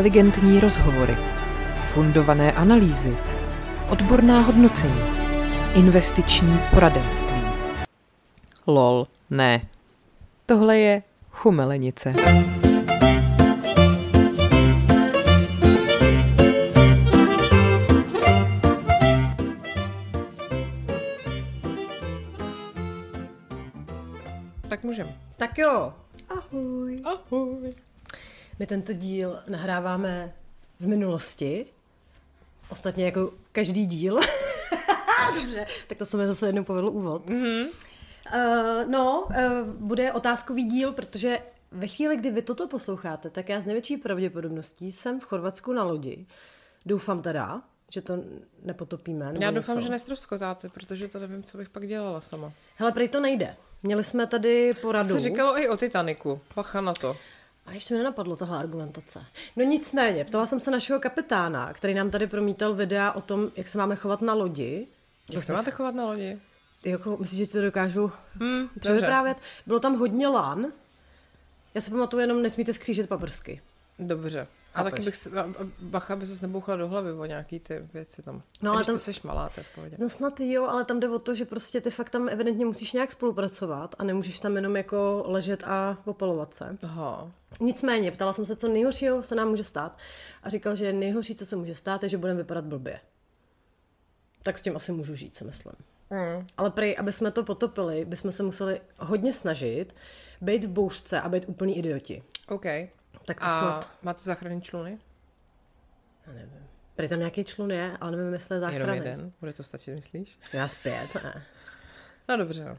inteligentní rozhovory, fundované analýzy, odborná hodnocení, investiční poradenství. Lol, ne. Tohle je chumelenice. Tak můžem. Tak jo, ahoj. Ahoj. My tento díl nahráváme v minulosti. Ostatně jako každý díl. Dobře, tak to se mi zase jednou povedl úvod. Mm-hmm. Uh, no, uh, bude otázkový díl, protože ve chvíli, kdy vy toto posloucháte, tak já s největší pravděpodobností jsem v Chorvatsku na lodi. Doufám teda, že to nepotopíme. Já doufám, něco. že nestroskotáte, protože to nevím, co bych pak dělala sama. Hele, prej to nejde. Měli jsme tady To poradu. se říkalo i o Titaniku. Pacha na to. A ještě mi nenapadlo tohle argumentace. No nicméně, ptala jsem se našeho kapitána, který nám tady promítal videa o tom, jak se máme chovat na lodi. Jak se máte chovat na lodi? Jako, myslíš, že ti to dokážu Hmm, převyprávět? Bylo tam hodně lan. Já si pamatuju jenom, nesmíte skřížet paprsky. Dobře. A taky bych si, bacha by se nebouchla do hlavy o nějaký ty věci tam. No, ale tam- ty seš malá, to je v pohodě. No snad jo, ale tam jde o to, že prostě ty fakt tam evidentně musíš nějak spolupracovat a nemůžeš tam jenom jako ležet a opalovat se. Aha. Nicméně, ptala jsem se, co nejhoršího se nám může stát. A říkal, že nejhorší, co se může stát, je, že budeme vypadat blbě. Tak s tím asi můžu žít, si myslím. Mm. Ale prej, aby jsme to potopili, bychom se museli hodně snažit, být v bouřce a být úplný idioti. OK. Tak to A snad, máte záchranný čluny? já nevím. Prej tam nějaký člun je, ale nevím, jestli je Jenom záchrany. jeden? Bude to stačit, myslíš? Já zpět, ne. No dobře, no.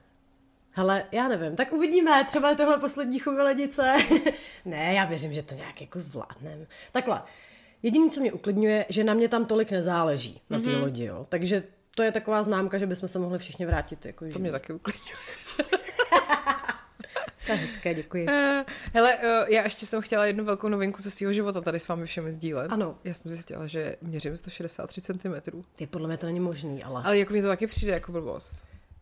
Hele, já nevím, tak uvidíme, třeba je tohle poslední chumelenice. ne, já věřím, že to nějak jako zvládnem. Takhle, jediné, co mě uklidňuje, že na mě tam tolik nezáleží, na té mm-hmm. lodi, jo. Takže to je taková známka, že bychom se mohli všichni vrátit. Jako To mě taky uklidňuje. To je hezké, děkuji. Eh, Hele, eh, já ještě jsem chtěla jednu velkou novinku ze svého života tady s vámi všemi sdílet. Ano. Já jsem zjistila, že měřím 163 cm. Ty podle mě to není možný, ale, ale... Jako mi to taky přijde jako blbost.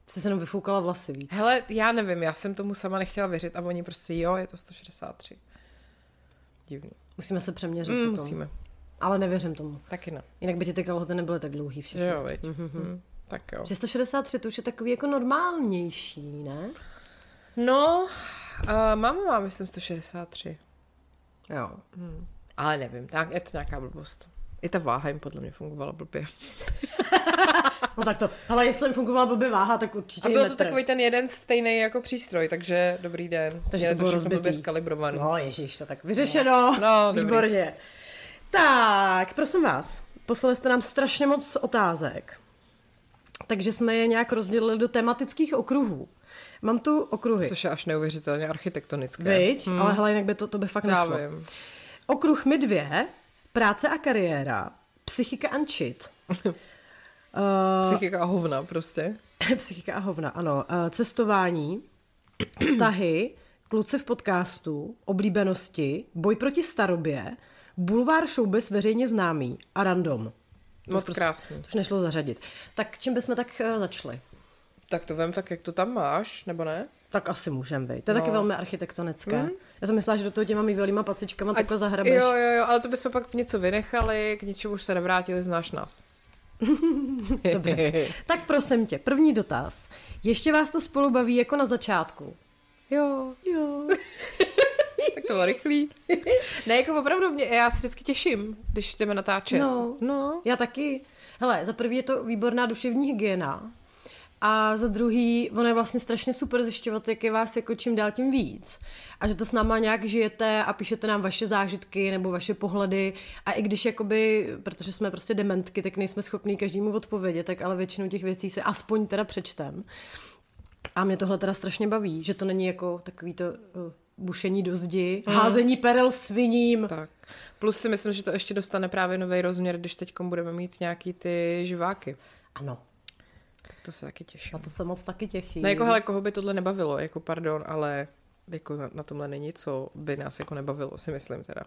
jsi se jenom vyfoukala vlasy víc. Hele, já nevím, já jsem tomu sama nechtěla věřit a oni prostě jo, je to 163. Divný. Musíme se přeměřit Mm, potom. musíme. Ale nevěřím tomu. Taky ne. Jinak by ti ty kalhoty nebyly tak dlouhý všechny. Jo, veď. Mm, tak jo. 363 to už je takový jako normálnější, ne? No, uh, máma má, myslím, 163. Jo. Ale nevím, tak je to nějaká blbost. I ta váha jim podle mě fungovala blbě. No tak to, ale jestli jim fungovala blbě váha, tak určitě A byl to takový ten jeden stejný jako přístroj, takže dobrý den. Takže je to bylo všechno blbě rozbitý. skalibrovaný. No ježíš, to tak vyřešeno. No, dobrý. Výborně. Tak, prosím vás, poslali jste nám strašně moc otázek. Takže jsme je nějak rozdělili do tematických okruhů. Mám tu okruhy. Což je až neuvěřitelně architektonické. Viď? Hmm. Ale hele, jinak by to, to by fakt Já nešlo. vím. Okruh my dvě, práce a kariéra, psychika and shit. uh, Psychika a hovna prostě. psychika a hovna, ano. Uh, cestování, vztahy, kluci v podcastu, oblíbenosti, boj proti starobě, bulvár showbiz veřejně známý a random. To Moc prostě- krásný. To už nešlo zařadit. Tak čím bychom tak uh, začali? Tak to vem tak, jak to tam máš, nebo ne? Tak asi můžeme být. To je no. taky velmi architektonické. Mm. Já jsem myslela, že do toho těma mývalýma pacičkama takhle zahrabeš. Jo, jo, jo, ale to bychom pak v něco vynechali, k něčemu už se nevrátili, znáš nás. Dobře. Tak prosím tě, první dotaz. Ještě vás to spolu baví jako na začátku? jo, Jo. tak to bylo rychlý. Ne, jako opravdu, mě, já se vždycky těším, když jdeme natáčet. No. no. Já taky. Hele, za prvý je to výborná duševní hygiena. A za druhý, ono je vlastně strašně super zjišťovat, jak je vás jako čím dál tím víc. A že to s náma nějak žijete a píšete nám vaše zážitky nebo vaše pohledy. A i když jakoby, protože jsme prostě dementky, tak nejsme schopní každému odpovědět, tak ale většinu těch věcí se aspoň teda přečtem. A mě tohle teda strašně baví, že to není jako takový to uh, bušení do zdi, mm. házení perel sviním. Tak. Plus si myslím, že to ještě dostane právě nový rozměr, když teď budeme mít nějaký ty živáky. Ano, to se taky těším. na to se moc taky těším. Ne, jako hele, koho by tohle nebavilo, jako pardon, ale jako na, na tomhle není, co by nás jako nebavilo, si myslím teda.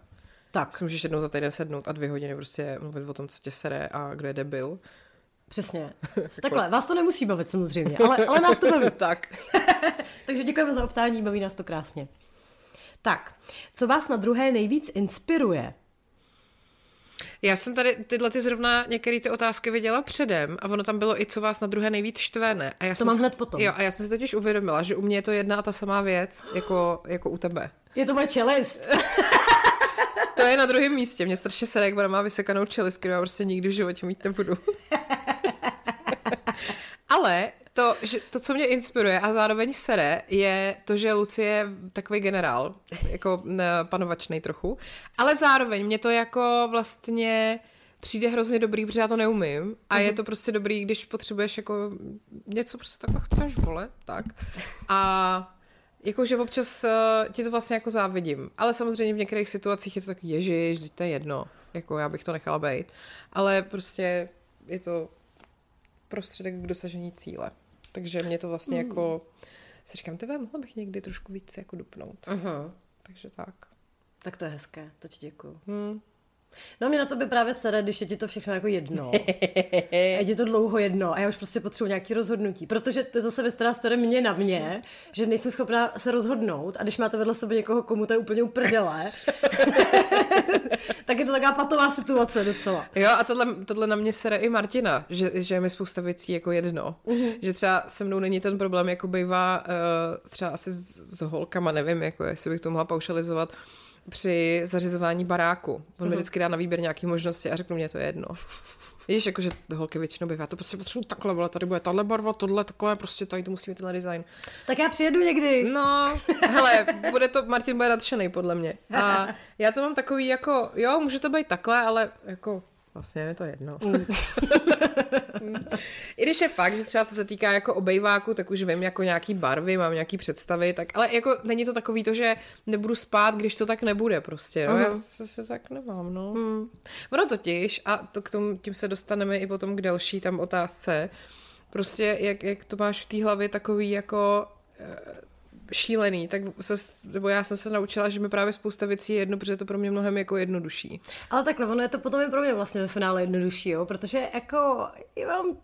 Tak, Si můžeš jednou za týden sednout a dvě hodiny prostě mluvit o tom, co tě sere a kdo je debil. přesně. Takhle, vás to nemusí bavit samozřejmě, ale, ale nás to baví. tak. Takže děkujeme za optání, baví nás to krásně. Tak, co vás na druhé nejvíc inspiruje? Já jsem tady tyhle ty zrovna některé ty otázky viděla předem a ono tam bylo i co vás na druhé nejvíc štve, ne? A já To jsem mám si- hned potom. Jo, a já jsem si totiž uvědomila, že u mě je to jedna a ta samá věc, jako, jako u tebe. Je to moje čelist. To je na druhém místě. Mě strašně sere, jak ona má vysekanou čelist, kterou já prostě nikdy v životě mít nebudu. Ale to, že, to, co mě inspiruje a zároveň sere, je to, že Lucie je takový generál, jako ne, panovačnej trochu, ale zároveň mě to jako vlastně přijde hrozně dobrý, protože já to neumím a je to prostě dobrý, když potřebuješ jako něco prostě takhle chceš, vole, tak. A jakože občas uh, ti to vlastně jako závidím, ale samozřejmě v některých situacích je to tak ježiš, vždyť to je jedno, jako já bych to nechala být, ale prostě je to prostředek k dosažení cíle. Takže mě to vlastně Hmm. jako, si říkám, ty mohla bych někdy trošku víc jako dupnout. Aha. Takže tak. Tak to je hezké, to ti děkuju. Hmm. No mě na to by právě sere, když je ti to všechno jako jedno. a je ti to dlouho jedno a já už prostě potřebuji nějaký rozhodnutí. Protože to je zase věc, která sere mě na mě, že nejsem schopná se rozhodnout a když máte vedle sebe někoho, komu to je úplně uprdele, tak je to taková patová situace docela. Jo, a tohle, tohle na mě sere i Martina, že, že je mi spousta věcí jako jedno. Mm-hmm. Že třeba se mnou není ten problém, jako bývá uh, třeba asi s, s holkama, nevím, jako jestli bych to mohla paušalizovat, při zařizování baráku. On mm-hmm. mi vždycky dá na výběr nějaké možnosti a řeknu, mě to je jedno. Víš, jakože holky většinou bývá, to prostě potřebuji takhle, vole, tady bude tahle barva, tohle, takhle, prostě tady to musí mít tenhle design. Tak já přijedu někdy. No, hele, bude to, Martin bude nadšený podle mě. A já to mám takový jako, jo, může to být takhle, ale jako vlastně je to jedno. I když je fakt, že třeba co se týká jako obejváku, tak už vím jako nějaký barvy, mám nějaký představy, tak, ale jako není to takový to, že nebudu spát, když to tak nebude prostě, no, já se, se tak nemám, no. Hmm. Ono totiž, a to k tomu, tím se dostaneme i potom k další tam otázce, prostě jak, jak to máš v té hlavě takový jako eh, šílený, tak se, nebo já jsem se naučila, že mi právě spousta věcí je jedno, protože je to pro mě mnohem jako jednodušší. Ale takhle, ono je to potom i pro mě vlastně ve finále jednodušší, jo? protože jako já mám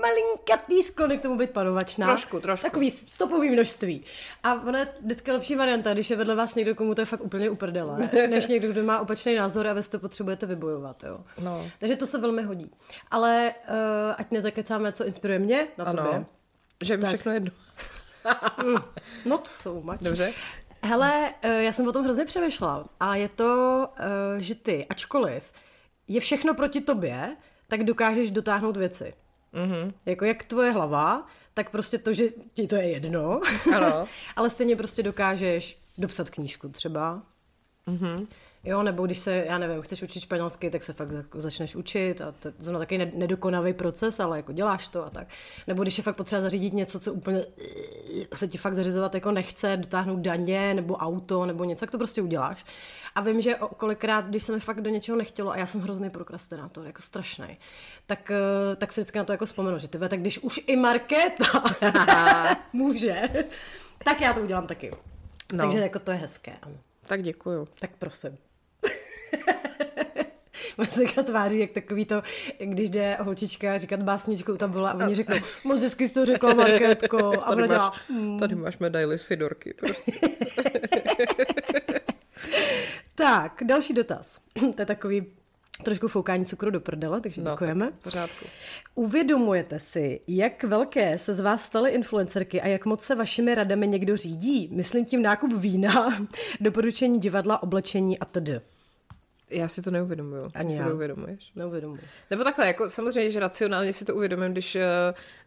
malinkatý sklony k tomu být panovačná. Trošku, trošku. Takový stopový množství. A ono je vždycky lepší varianta, když je vedle vás někdo, komu to je fakt úplně uprdele, než někdo, kdo má opačný názor a vy to potřebujete vybojovat. Jo? No. Takže to se velmi hodí. Ale uh, ať nezakecáme, co inspiruje mě na Ano. tobě. Že mi všechno jedno. Not so much. Dobře? Hele, eh, já jsem o tom hrozně přemýšlela a je to, eh, že ty, ačkoliv je všechno proti tobě, tak dokážeš dotáhnout věci. Mm-hmm. Jako jak tvoje hlava, tak prostě to, že ti to je jedno, Ano. ale stejně prostě dokážeš dopsat knížku třeba. Mm-hmm. Jo, nebo když se, já nevím, chceš učit španělsky, tak se fakt za- začneš učit a to je zrovna taky ne- nedokonavý proces, ale jako děláš to a tak. Nebo když je fakt potřeba zařídit něco, co úplně se ti fakt zařizovat jako nechce, dotáhnout daně nebo auto nebo něco, tak to prostě uděláš. A vím, že kolikrát, když se mi fakt do něčeho nechtělo a já jsem hrozný prokrastinátor, jako strašný, tak, eh, tak si vždycky na to jako vzpomenu, že ty tak když už i Markéta může, tak já to udělám taky. No. No. Takže jako to je hezké, ano. Tak děkuju. Tak prosím. Se tváří, jak takový to, když jde holčička říkat básničku, tam byla a oni řeknou, moc hezky jsi to řekla, Markétko. A Tady dělá, máš, tady máš medaily z Fidorky. Prostě. tak, další dotaz. to je takový trošku foukání cukru do prdele, takže No, děkujeme. tak pořádku. Uvědomujete si, jak velké se z vás staly influencerky a jak moc se vašimi radami někdo řídí? Myslím tím nákup vína, doporučení divadla, oblečení a td. Já si to neuvědomuju. Ani si já. to uvědomuješ? Neuvědomuji. Nebo takhle, jako samozřejmě, že racionálně si to uvědomím, když uh,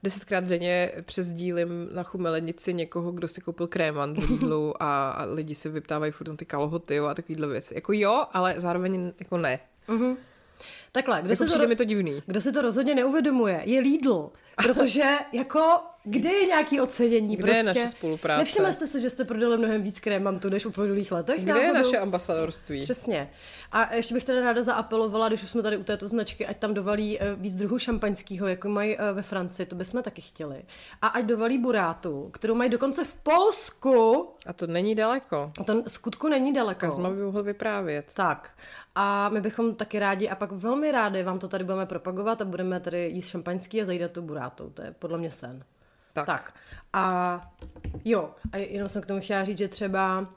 desetkrát denně přesdílím na chumelenici někoho, kdo si koupil krémant v Lidlu a, a lidi si vyptávají furt na ty kalhoty jo, a takovýhle věci. Jako jo, ale zároveň jako ne. Takhle, kdo Jako si, přijde to, mi to divný. kdo si to rozhodně neuvědomuje, je Lidl. Protože jako, kde je nějaký ocenění? Kde je prostě? naše spolupráce? Nevšimli jste si, že jste prodali mnohem víc krémantů než v uplynulých letech? Kde je náhodou? naše ambasadorství? Přesně. A ještě bych teda ráda zaapelovala, když už jsme tady u této značky, ať tam dovalí eh, víc druhů šampaňského, jako mají eh, ve Francii, to bychom taky chtěli. A ať dovalí burátu, kterou mají dokonce v Polsku. A to není daleko. To skutku není daleko. Kazma by mohl vyprávět. Tak. A my bychom taky rádi, a pak velmi rádi vám to tady budeme propagovat a budeme tady jíst šampaňský a zajídat tu burátu. To je podle mě sen. Tak. tak. A jo, a jenom jsem k tomu chtěla říct, že třeba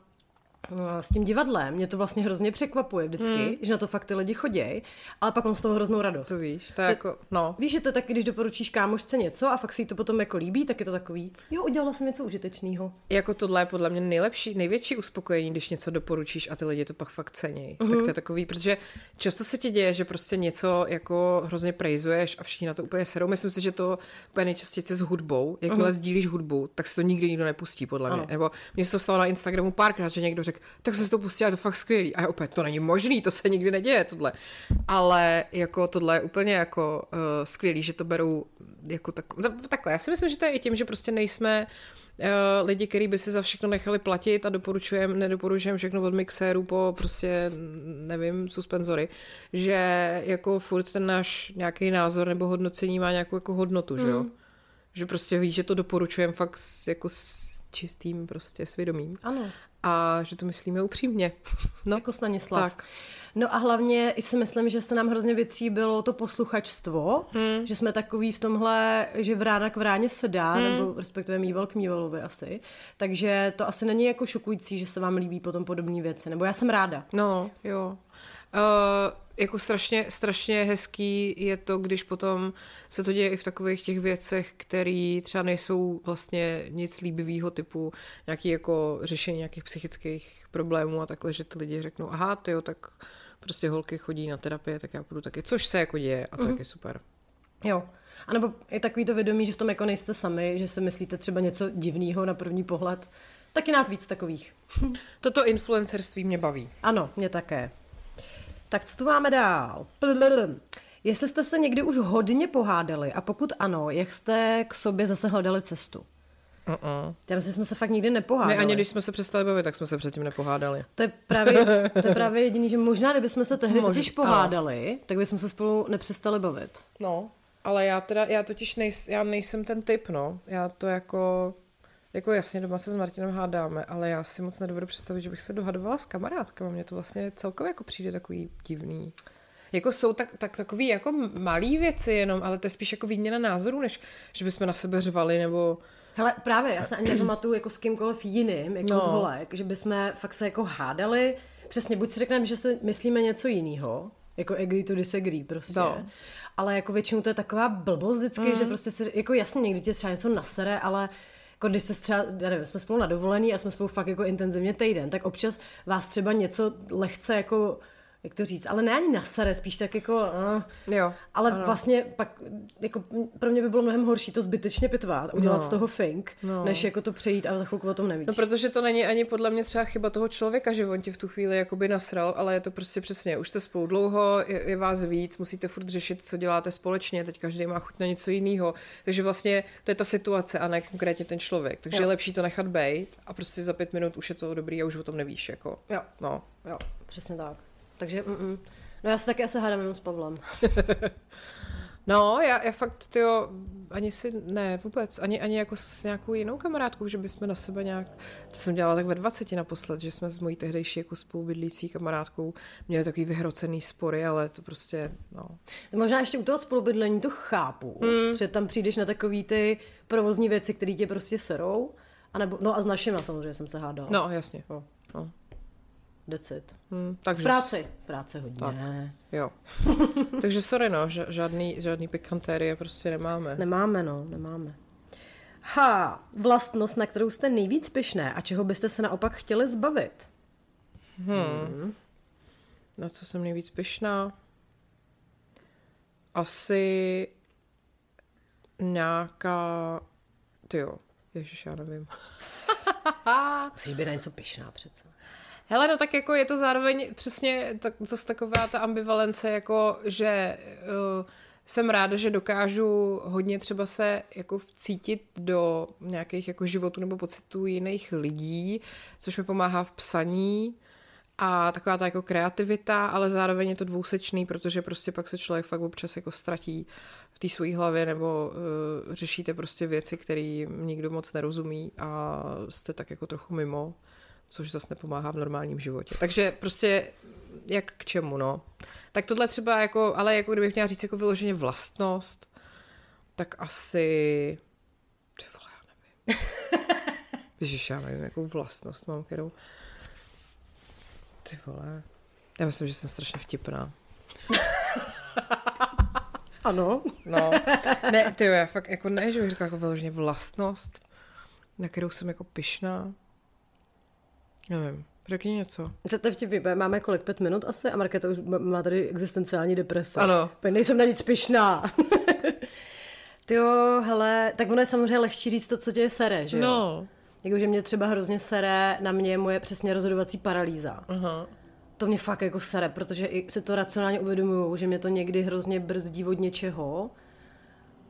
s tím divadlem, mě to vlastně hrozně překvapuje vždycky, hmm. že na to fakt ty lidi chodí, ale pak mám z toho hroznou radost. To víš, to je to, jako, no. Víš, že to taky, když doporučíš kámošce něco a fakt si jí to potom jako líbí, tak je to takový, jo, udělala jsem něco užitečného. Jako tohle je podle mě nejlepší, největší uspokojení, když něco doporučíš a ty lidi to pak fakt cení. Uh-huh. Tak to je takový, protože často se ti děje, že prostě něco jako hrozně prejzuješ a všichni na to úplně serou. Myslím si, že to úplně nejčastěji s hudbou. Jakmile uh-huh. sdílíš hudbu, tak se to nikdy nikdo nepustí, podle mě. Ano. Nebo mě se to stalo na Instagramu párkrát, že někdo řekl, tak se to pustí, je to fakt skvělý. A já opět, to není možný, to se nikdy neděje, tohle. Ale jako tohle je úplně jako uh, skvělý, že to berou jako tak, takhle. Já si myslím, že to je i tím, že prostě nejsme uh, lidi, kteří by si za všechno nechali platit a doporučujeme, nedoporučujeme všechno od mixéru po prostě, nevím, suspenzory, že jako furt ten náš nějaký názor nebo hodnocení má nějakou jako hodnotu, mm. že jo? Hmm. Že prostě víš, že to doporučujeme fakt s, jako s čistým prostě svědomím. Ano a že to myslíme upřímně. No, jako Stanislav. Tak. No a hlavně si myslím, že se nám hrozně vytříbilo to posluchačstvo, hmm. že jsme takový v tomhle, že vrána k vráně se dá, hmm. nebo respektive mýval k mývalovi asi. Takže to asi není jako šokující, že se vám líbí potom podobné věci, nebo já jsem ráda. No, jo. Uh, jako strašně, strašně hezký je to, když potom se to děje i v takových těch věcech, které třeba nejsou vlastně nic líbivého typu nějaký jako řešení nějakých psychických problémů a takhle, že ty lidi řeknou, aha, ty jo, tak prostě holky chodí na terapie, tak já půjdu taky, což se jako děje a to mm. je super. Jo. A nebo je takový to vědomí, že v tom jako nejste sami, že si myslíte třeba něco divného na první pohled. Taky nás víc takových. Toto influencerství mě baví. Ano, mě také. Tak co tu máme dál? Jestli jste se někdy už hodně pohádali a pokud ano, jak jste k sobě zase hledali cestu? Uh-uh. Já myslím, že jsme se fakt nikdy nepohádali. My ani když jsme se přestali bavit, tak jsme se předtím nepohádali. To je právě, to je právě jediný, že možná, kdybychom se tehdy totiž pohádali, tak bychom se spolu nepřestali bavit. No, ale já teda, já totiž nejs, já nejsem ten typ, no. Já to jako, jako jasně doma se s Martinem hádáme, ale já si moc nedovedu představit, že bych se dohadovala s kamarádkami. Mně to vlastně celkově jako přijde takový divný. Jako jsou tak, tak takový jako malý věci jenom, ale to je spíš jako výměna názorů, než že bychom na sebe řvali nebo... Hele, právě, já se ani nepamatuju jako s kýmkoliv jiným, jako no. z holek, že bychom fakt se jako hádali, přesně, buď si řekneme, že si myslíme něco jiného, jako agree to disagree prostě. No. Ale jako většinou to je taková blbost vždycky, mm. že prostě si, jako jasně někdy tě třeba něco nasere, ale jako když se třeba, já nevím, jsme spolu na dovolený a jsme spolu fakt jako intenzivně týden, tak občas vás třeba něco lehce jako jak to říct, ale ne ani na sare, spíš tak jako, uh, jo, ale ano. vlastně pak, jako pro mě by bylo mnohem horší to zbytečně pitvat, udělat no. z toho fink, no. než jako to přejít a za chvilku o tom nevíš. No protože to není ani podle mě třeba chyba toho člověka, že on ti v tu chvíli jakoby nasral, ale je to prostě přesně, už jste spolu dlouho, je, je vás víc, musíte furt řešit, co děláte společně, teď každý má chuť na něco jiného, takže vlastně to je ta situace a ne konkrétně ten člověk, takže jo. je lepší to nechat být a prostě za pět minut už je to dobrý a už o tom nevíš, jako. Jo. No. Jo, přesně tak. Takže, mm-mm. no já se taky asi hádám jenom s Pavlem. no, já, já fakt, tyjo, ani si, ne, vůbec, ani, ani jako s nějakou jinou kamarádkou, že bychom na sebe nějak, to jsem dělala tak ve 20 naposled, že jsme s mojí tehdejší jako spolubydlící kamarádkou měli takový vyhrocený spory, ale to prostě, no. Možná ještě u toho spolubydlení to chápu, mm. že tam přijdeš na takový ty provozní věci, které tě prostě serou, a nebo, no a s našima samozřejmě jsem se hádala. No, jasně. No. No. Decit. Hmm, takže... V práci. V práci hodně. Tak, jo. takže sorry, no, žádný, žádný pikantérie prostě nemáme. Nemáme, no, nemáme. Ha, vlastnost, na kterou jste nejvíc pyšné a čeho byste se naopak chtěli zbavit? Hmm. hmm. Na co jsem nejvíc pyšná? Asi nějaká... Ty jo, ježiš, já nevím. Musíš být na něco pyšná přece. Hele, no tak jako je to zároveň přesně tak, zase taková ta ambivalence, jako že uh, jsem ráda, že dokážu hodně třeba se jako vcítit do nějakých jako životů nebo pocitů jiných lidí, což mi pomáhá v psaní a taková ta jako kreativita, ale zároveň je to dvousečný, protože prostě pak se člověk fakt občas jako ztratí v té své hlavě nebo uh, řešíte prostě věci, které nikdo moc nerozumí a jste tak jako trochu mimo což zase nepomáhá v normálním životě. Takže prostě jak k čemu, no. Tak tohle třeba jako, ale jako kdybych měla říct jako vyloženě vlastnost, tak asi, ty vole, já nevím. Ježiš, já nevím, jakou vlastnost mám, kterou... Ty vole. Já myslím, že jsem strašně vtipná. Ano. No. Ne, ty jo, já fakt jako ne, že bych řekla jako vyloženě vlastnost, na kterou jsem jako pyšná. Nevím, řekni něco. To, to je protože máme kolik, pět minut asi a Markéta už má- tady existenciální deprese. Ano. Nejsem na nic pyšná. Ty jo, hele, tak ono je samozřejmě lehčí říct to, co tě sere, že jo? No. Jakože mě třeba hrozně sere na mě moje přesně rozhodovací paralýza. Aha. To mě fakt jako sere, protože i si to racionálně uvědomuju, že mě to někdy hrozně brzdí od něčeho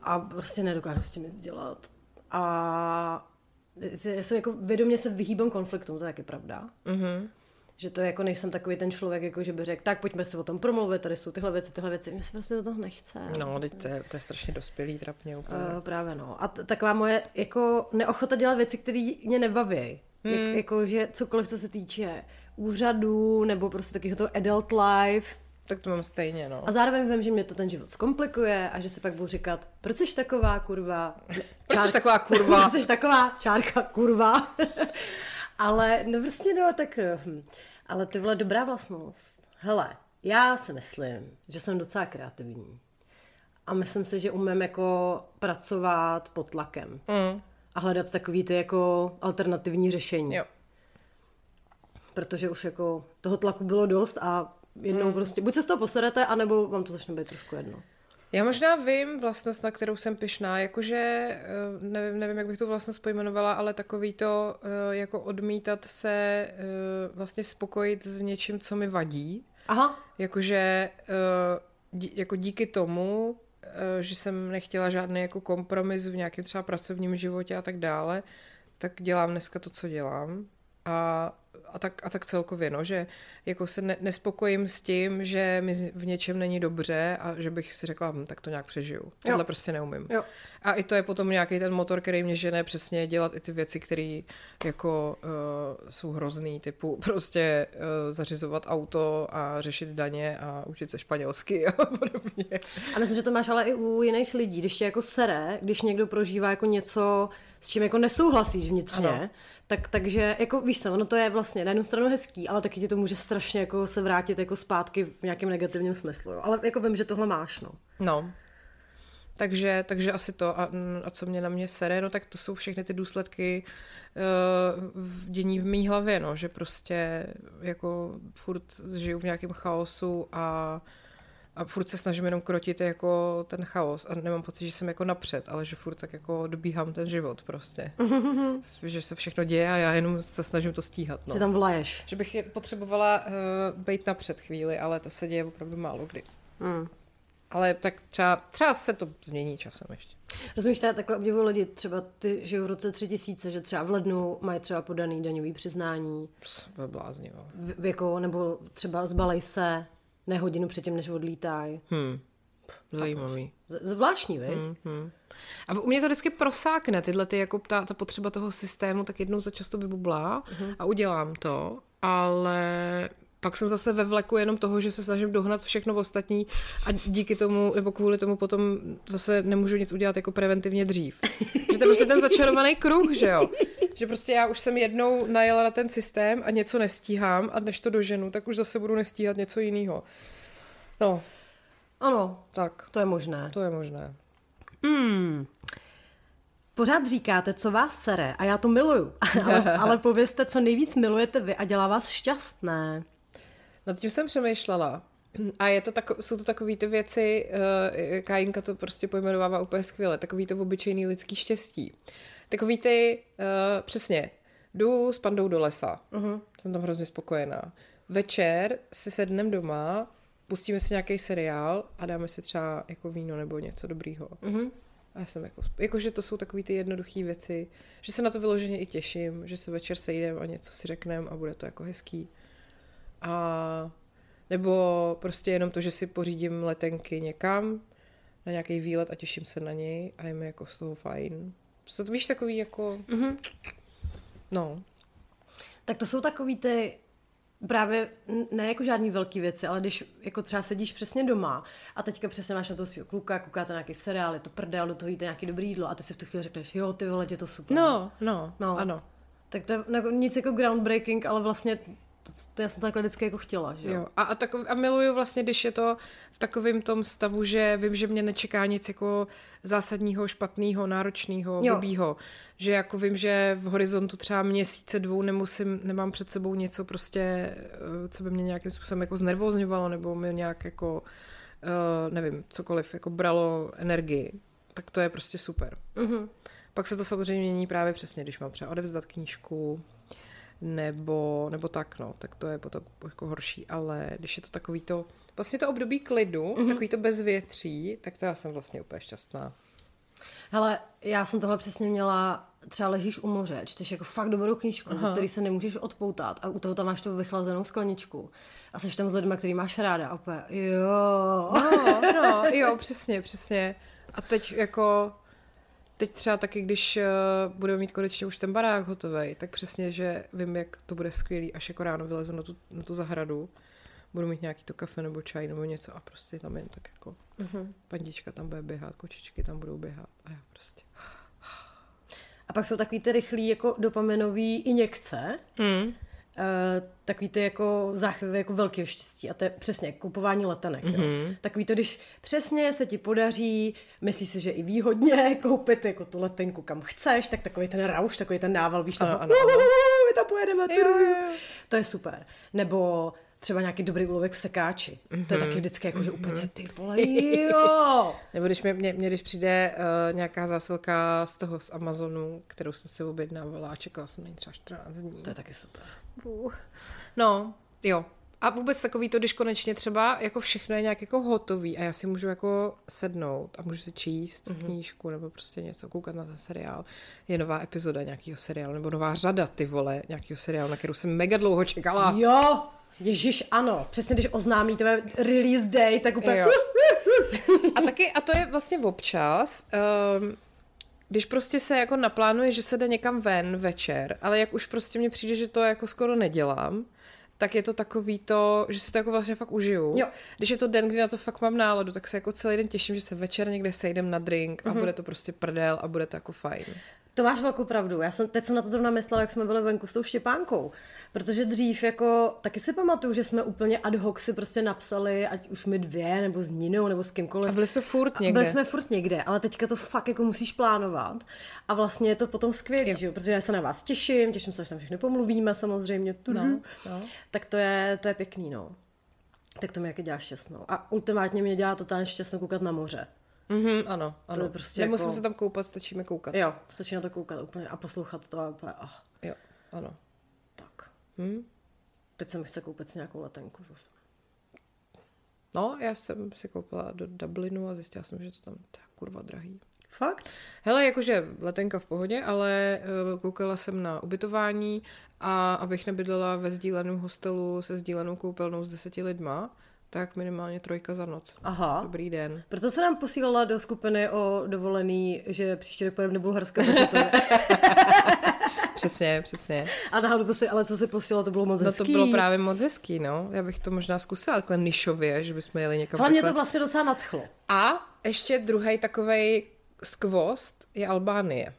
a prostě nedokážu s tím nic dělat. A já se jako vědomě se vyhýbám konfliktům, to je taky pravda. Mhm. Že to jako nejsem takový ten člověk, jako že by řekl, tak pojďme si o tom promluvit, tady jsou tyhle věci, tyhle věci. Mně se prostě do toho nechce. No, teď to je, to je strašně dospělý trapně úplně. Uh, právě no. A t- taková moje jako neochota dělat věci, které mě nebaví. Hmm. Jak, jako, že cokoliv, co se týče úřadu, nebo prostě takového toho adult life. Tak to mám stejně, no. A zároveň vím, že mě to ten život zkomplikuje a že si pak budu říkat, proč jsi taková kurva? Proč jsi taková kurva? proč jsi taková čárka kurva? ale no prostě no, tak... hm. Ale ty vole, dobrá vlastnost. Hele, já si myslím, že jsem docela kreativní. A myslím si, že umím jako pracovat pod tlakem. Mm. A hledat takový ty jako alternativní řešení. Jo. Protože už jako toho tlaku bylo dost a jednou Hmm. prostě, buď se z toho poserete, anebo vám to začne být trošku jedno. Já možná vím vlastnost, na kterou jsem pyšná, jakože, eh, nevím, nevím, jak bych tu vlastnost pojmenovala, ale takový to, eh, jako odmítat se eh, vlastně spokojit s něčím, co mi vadí. Aha, Jakože jako díky tomu, že jsem nechtěla žádný jako kompromis v nějakém třeba pracovním životě a tak dále, tak dělám dneska to, co dělám. A, a, tak, a tak celkově, no, že jako se ne, nespokojím s tím, že mi v něčem není dobře a že bych si řekla, hm, tak to nějak přežiju. Tohle prostě neumím. jo. A i to je potom nějaký ten motor, který mě žene přesně dělat i ty věci, které jako uh, jsou hrozný, typu prostě uh, zařizovat auto a řešit daně a učit se španělsky a podobně. A myslím, že to máš ale i u jiných lidí, když tě jako sere, když někdo prožívá jako něco, s čím jako nesouhlasíš vnitřně, Ano. tak, takže jako víš co, ono to je vlastně na jednu stranu hezký, ale taky ti to může strašně jako se vrátit jako zpátky v nějakém negativním smyslu. Jo. Ale jako vím, že tohle máš, no. No. Takže, takže asi to. A, mm, a co mě na mě sere, no tak to jsou všechny ty důsledky uh, v dění v mý hlavě, no, že prostě jako furt žiju v nějakém chaosu a, a furt se snažím jenom krotit jako ten chaos a nemám pocit, že jsem jako napřed, ale že furt tak jako dobíhám ten život prostě. že se všechno děje a já jenom se snažím to stíhat, no. Ty tam vlaješ. Že bych je potřebovala uh, být napřed chvíli, ale to se děje opravdu málo kdy. Hmm. Ale tak třeba, třeba se to změní časem ještě. Rozumíš, já takhle obdivuju lidi, třeba ty žijou v roce 3000, že třeba v lednu mají třeba podaný daňový přiznání, Pst, To je bláznivé. v, jako, nebo třeba zbalej se ne hodinu předtím, než odlítají. Hm. Zajímavý. Z- Zvláštní, viď? Hm, hm. A u mě to vždycky prosákne, tyhle ty, jako ta, ta potřeba toho systému, tak jednou za často vybublá a udělám to, ale pak jsem zase ve vleku jenom toho, že se snažím dohnat všechno ostatní a díky tomu, nebo kvůli tomu potom zase nemůžu nic udělat jako preventivně dřív. Že to je prostě ten začarovaný kruh, že jo? Že prostě já už jsem jednou najela na ten systém a něco nestíhám a než to doženu, tak už zase budu nestíhat něco jiného. No, Ano, tak, to je možné. to je možné. Hmm. Pořád říkáte, co vás sere a já to miluju. ale, ale povězte, co nejvíc milujete vy a dělá vás šťastné. Nad tím jsem přemýšlela. A je to tako, jsou to takové ty věci, uh, Kajinka to prostě pojmenovává úplně skvěle, takový to obyčejný lidský štěstí. Takový ty, uh, přesně, jdu s pandou do lesa, uh-huh. jsem tam hrozně spokojená. Večer si sednem doma, pustíme si nějaký seriál a dáme si třeba jako víno nebo něco dobrýho. Mhm. A já jsem jako, jakože to jsou takové ty jednoduché věci, že se na to vyloženě i těším, že se večer sejdem a něco si řekneme a bude to jako hezký. A nebo prostě jenom to, že si pořídím letenky někam na nějaký výlet a těším se na něj a je mi jako z toho fajn. Co to víš takový jako... Mhm. No. Tak to jsou takový ty právě ne jako žádný velký věci, ale když jako třeba sedíš přesně doma a teďka přesně máš na toho svého kluka, koukáte na nějaký seriál, je to prdel, do toho jíte nějaký dobrý jídlo a ty si v tu chvíli řekneš, jo, ty vole, je to super. No, no, No. no, ano. Tak to je jako nic jako groundbreaking, ale vlastně to, to já jsem takhle vždycky jako chtěla, že jo. Jo. A, a, takov, a miluju vlastně, když je to v takovém tom stavu, že vím, že mě nečeká nic jako zásadního, špatného, náročného, blbýho. Že jako vím, že v horizontu třeba měsíce, dvou nemusím, nemám před sebou něco prostě, eh, co by mě nějakým způsobem jako znervozňovalo, nebo mi nějak jako, uh, nevím, cokoliv, jako bralo energii. Tak to je prostě super. Mhm. Pak se to samozřejmě mění právě přesně, když mám třeba odevzdat knížku, nebo, nebo tak, no, tak to je potom jako horší, ale když je to takový to, vlastně to období klidu, Mhm. mm-hmm. takový to bezvětří, tak to já jsem vlastně úplně šťastná. Hele, já jsem tohle přesně měla, třeba ležíš u moře, čteš jako fakt dobrou knížku, Aha. který se nemůžeš odpoutat a u toho tam máš tu vychlazenou skleničku a jsi tam s lidmi, který máš ráda a úplně, jo. No, no, jo, přesně, přesně. A teď jako, teď třeba taky, když uh, budeme mít konečně už ten barák hotový, tak přesně, že vím, jak to bude skvělý, až jako ráno vylezu na tu, na tu zahradu, budu mít nějaký to kafe nebo čaj nebo něco a prostě tam jen tak jako uh-huh. pandička tam bude běhat, kočičky tam budou běhat a já prostě. A pak jsou takový ty rychlý jako dopaminový injekce, Mm. Uh, takový ty jako záchvěvy jako velkého štěstí a to je přesně kupování letenek. Mm-hmm. Jo. Takový to, když přesně se ti podaří, myslíš si, že i výhodně koupit jako tu letenku kam chceš, tak takový ten rauš, takový ten nával, víš, Ano, toho, ano, ano. "Uhuhu, my tam pojedeme, Jo, jo, jo. to je super. Nebo třeba nějaký dobrý úlovek v sekáči. Mm-hmm. To je taky vždycky jako, že úplně ty vole, jo. Nebo když mě, mě, mě když přijde uh, nějaká zásilka z toho z Amazonu, kterou jsem si objednávala a čekala jsem na ní třeba 14 dní. To je taky super. Bůh. No, jo. A vůbec takový to, když konečně třeba jako všechno je nějak jako hotový a já si můžu jako sednout a můžu si číst mm-hmm. knížku nebo prostě něco, koukat na ten seriál. Je nová epizoda nějakého seriálu nebo nová řada, ty vole, nějakého seriálu, na kterou jsem mega dlouho čekala. Jo, Ježíš, ano. Přesně, když oznámí tvé release day, tak úplně... Jo. A taky, a to je vlastně občas, um, když prostě se jako naplánuje, že se jde někam ven večer, ale jak už prostě mně přijde, že to jako skoro nedělám, tak je to takový to, že si to jako vlastně fakt užiju. Jo. Když je to den, kdy na to fakt mám náladu, tak se jako celý den těším, že se večer někde sejdem na drink a bude to prostě prdel a bude to jako fajn. To máš velkou pravdu. Já jsem, teď jsem na to zrovna myslela, jak jsme byli venku s tou Štěpánkou. Protože dřív jako, taky si pamatuju, že jsme úplně ad hoc si prostě napsali, ať už my dvě, nebo s Ninou, nebo s kýmkoliv. A byli jsme furt A někde. Byli jsme furt někde, ale teďka to fakt jako musíš plánovat. A vlastně je to potom skvělé, že jo? Protože já se na vás těším, těším se, že tam všechny pomluvíme samozřejmě. No, No, no. Tak to je, to je pěkný, no. Tak to mi jaký dělá šťastnou. A ultimátně mě dělá totálně šťastnou koukat na moře. Mhm, ano, ano. je prostě Nemusím jako- se tam koupat, stačíme koukat. Jo, stačí na to koukat úplně a poslouchat to a úplně, oh, Jo, ano. tak. Hm? Teď se mi chce koupit s nějakou letenku zase. No, já jsem si koupila do Dublinu a zjistila jsem, že to tam je kurva drahý. Fakt? Hele, jakože letenka v pohodě, ale uh, koukala jsem na ubytování a abych nebydlela ve sdíleném hostelu se sdílenou koupelnou s deseti lidma, tak minimálně trojka za noc. Aha. Dobrý den. Proto se nám posílala do skupiny o dovolený, že příští rok pojedeme do Bulharska. protože to je- Přesně, přesně. a náhodou to si, ale co si posílala, to bylo moc No hezký. to bylo právě moc hezký, no. Já bych to možná zkusila takhle nišově, že bychom jeli někam Hlavně takhle. to vlastně docela nadchlo. A ještě druhý takovej skvost je Albánie.